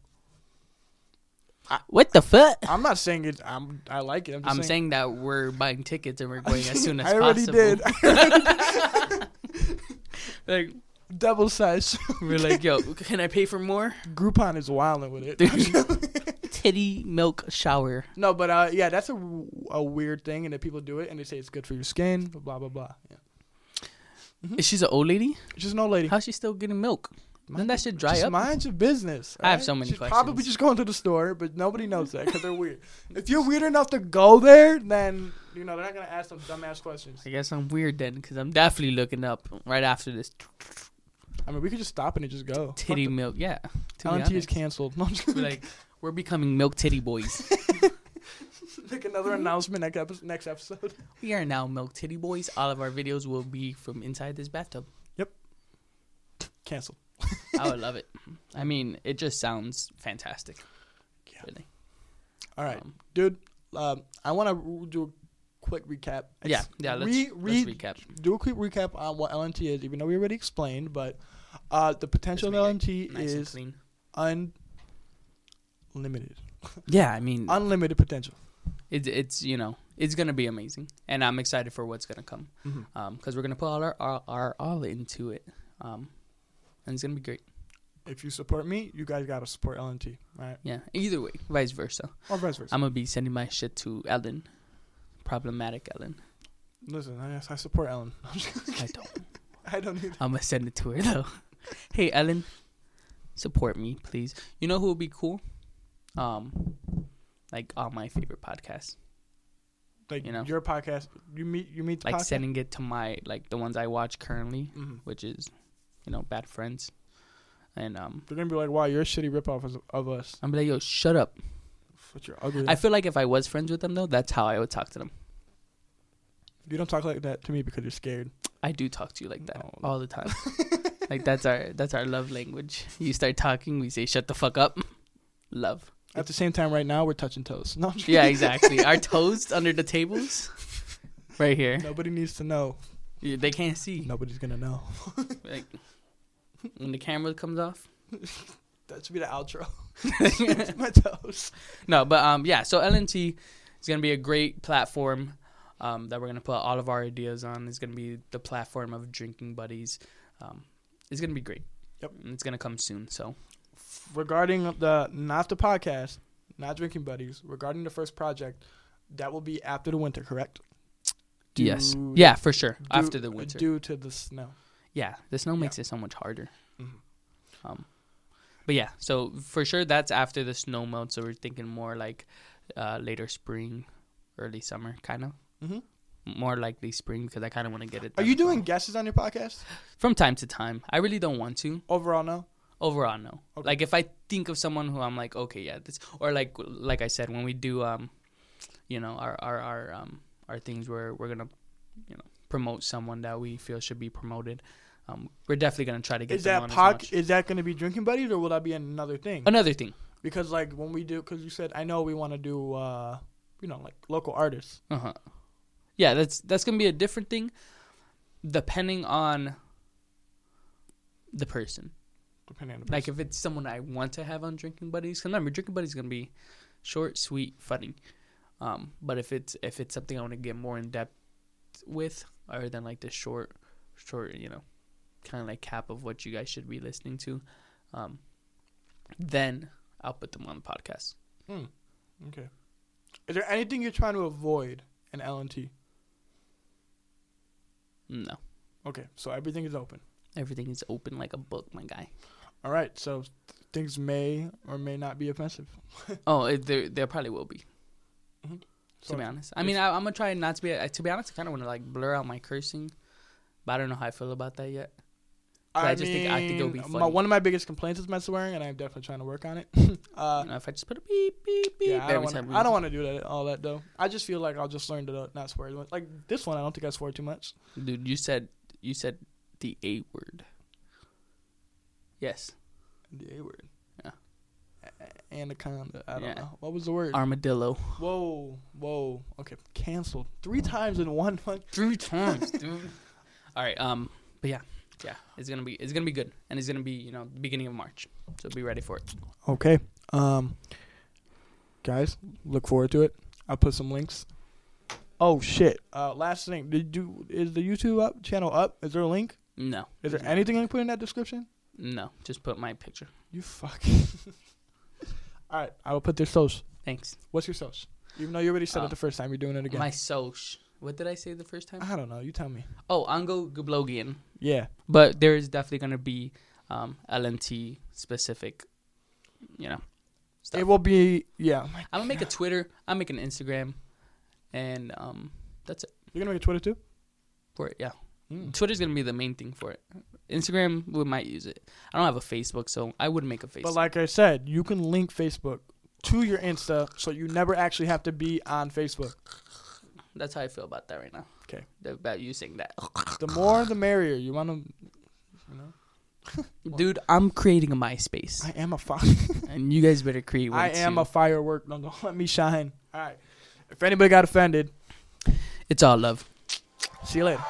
What the fuck? I'm not saying it. I'm. I like it. I'm, I'm saying that we're buying tickets and we're going as soon as possible. I already did. like Double size. we're like, yo, can I pay for more? Groupon is wilding with it. Titty milk shower. No, but uh, yeah, that's a, a weird thing, and that people do it, and they say it's good for your skin, blah blah blah. Yeah. Is she's an old lady? She's an old lady. How's she still getting milk? Doesn't that should dry just up? Mind your business. I have so many She's Probably just going to the store, but nobody knows that because they're weird. if you're weird enough to go there, then you know they're not gonna ask some dumbass questions. I guess I'm weird then, because I'm definitely looking up right after this I mean, we could just stop and just go. titty milk. Yeah. to is canceled. No, I'm just like, we're becoming milk titty boys. make another announcement next episode. Next episode. we are now milk titty boys. All of our videos will be from inside this bathtub. Yep. Canceled. I would love it. I mean, it just sounds fantastic. Yeah. Really. All right, Um, dude. Um, I want to do a quick recap. yeah, Ex- yeah. Let's, re- let's recap. do a quick recap on what LNT is, even though we already explained. But uh, the potential of LNT Nice is unlimited. Yeah, I mean, Unlimited potential. it's it's you know it's gonna be amazing, and I'm excited for what's gonna come. Mhm. Um, because we're gonna put all our, our our all into it. Um, and it's gonna be great. If you support me, you guys gotta support LNT, right? Yeah. Either way, vice versa. Or vice versa. I'm gonna be sending my shit to Ellen. Problematic Ellen. Listen, I, I support Ellen. I don't. I don't either. I'm gonna send it to her though. hey Ellen, support me, please. You know who would be cool? Um, like all my favorite podcasts. Like You know. your podcast, you meet you meet Like podcast? sending it to my like the ones I watch currently, Mhm. which is, you know, Bad Friends. And um, They're gonna be like, "Wow, you're a shitty ripoff of, of us. I'm like, yo, shut up. But you're ugly." I feel like if I was friends with them though, that's how I would talk to them. you don't talk like that to me because you're scared. I do talk to you like that No. all the time. like that's our that's our love language. You start talking, we say shut the fuck up. Love. At the same time, right now we're touching toes. No, I'm Yeah, exactly. Our toes under the tables, right here. Nobody needs to know. They can't see. Nobody's gonna know. Like when the camera comes off. That should be the outro. My toes. No, but um, yeah. So LNT is gonna be a great platform um, that we're gonna put all of our ideas on. It's gonna be the platform of drinking buddies. Um, it's gonna be great. Yep. And it's gonna come soon. So Regarding the not the podcast, not drinking buddies. Regarding the first project, that will be after the winter, correct? Yes, yeah, for sure. due- After the winter. due to the snow. Yeah, the snow makes it so much harder. Mhm. Um, but yeah, so for sure that's after the snow melts. So we're thinking more like uh, later spring, early summer, kind of. hmm More likely spring because I kind of want to get it. Are you as well. doing guesses on your podcast? from time to time? I really don't want to. Overall, no. Overall, no. Okay. Like if I think of someone who I'm like, okay, yeah, this, or like like I said, when we do, um, you know, our our our um our things where we're gonna, you know, promote someone that we feel should be promoted. Um, we're definitely gonna try to get Is them that on as pod? much. Is that going to be drinking buddies, or will that be another thing? Another thing. Because like when we do, because you said I know we want to do, uh, you know, like local artists. Uh huh. Yeah, that's that's gonna be a different thing, depending on the person. Depending on the Like person. if it's someone I want to have on drinking buddies, 'cause remember drinking buddies gonna be short, sweet, funny. Um, but if it's if it's something I want to get more in depth with, other than like the short, short, you know, kind of like cap of what you guys should be listening to, um, then I'll put them on the podcast. Hmm. Okay. Is there anything you're trying to avoid in LNT? No, Okay, so everything is open. everything is open like a book, my guy. All right, so th- things may or may not be offensive. Oh, it, there there probably will be. So to be honest. I mean, I, I'm gonna try not to be. uh, To be honest, I kind of want to like blur out my cursing, but I don't know how I feel about that yet. I just think- I think it'll be my- one of my biggest complaints is my swearing, and I'm definitely trying to work on it. uh, You know, if I just put a beep beep beep yeah, I don't every want. I don't want to do that. All that though. I just feel like I'll just learn to not swear. as much. Like this one, I don't think I swore too much. Dude, you said you said the A word. Yes, The A word. Anaconda. I don't Yeah. know. What was the word? armadillo. Whoa, whoa. Okay, canceled three times in one month. Three times, dude. All right. Um. But yeah, yeah. It's gonna be it's gonna be good, and it's gonna be you know the beginning of March, so be ready for it. Okay. Um, guys, look forward to it. I'll put some links. Oh shit! Uh, last thing, did you is the YouTube up channel up? Is there a link? No. Is there anything I can put in that description? No. Just put my picture. You fucking. All right, I will put their sauce. Thanks. What's your sauce? Even though you already said Uh, it the first time, you're doing it again. My soch. What did I say the first time? I don't know. You tell me. Oh, Ango Gablogian. Yeah. But there is definitely going to be um, LNT specific, you know, stuff. It will be. Yeah. I'm going to make a Twitter. I'm making an Instagram. And um, that's it You're gonna make a Twitter too. for it. Yeah. Mm. Twitter's going to be the main thing for it. Instagram, we might use it. I don't have a Facebook, so I wouldn't make a Facebook. But like I said, you can link Facebook to your Insta, so you never actually have to be on Facebook. that's how I feel about that right now. Okay. About you saying that. The more, the merrier. You want to. You know. Dude, I'm creating a MySpace. I am a fire. and you guys better create one I am too. a firework. No, don't let me shine. All right. If anybody got offended, it's all love. see you later.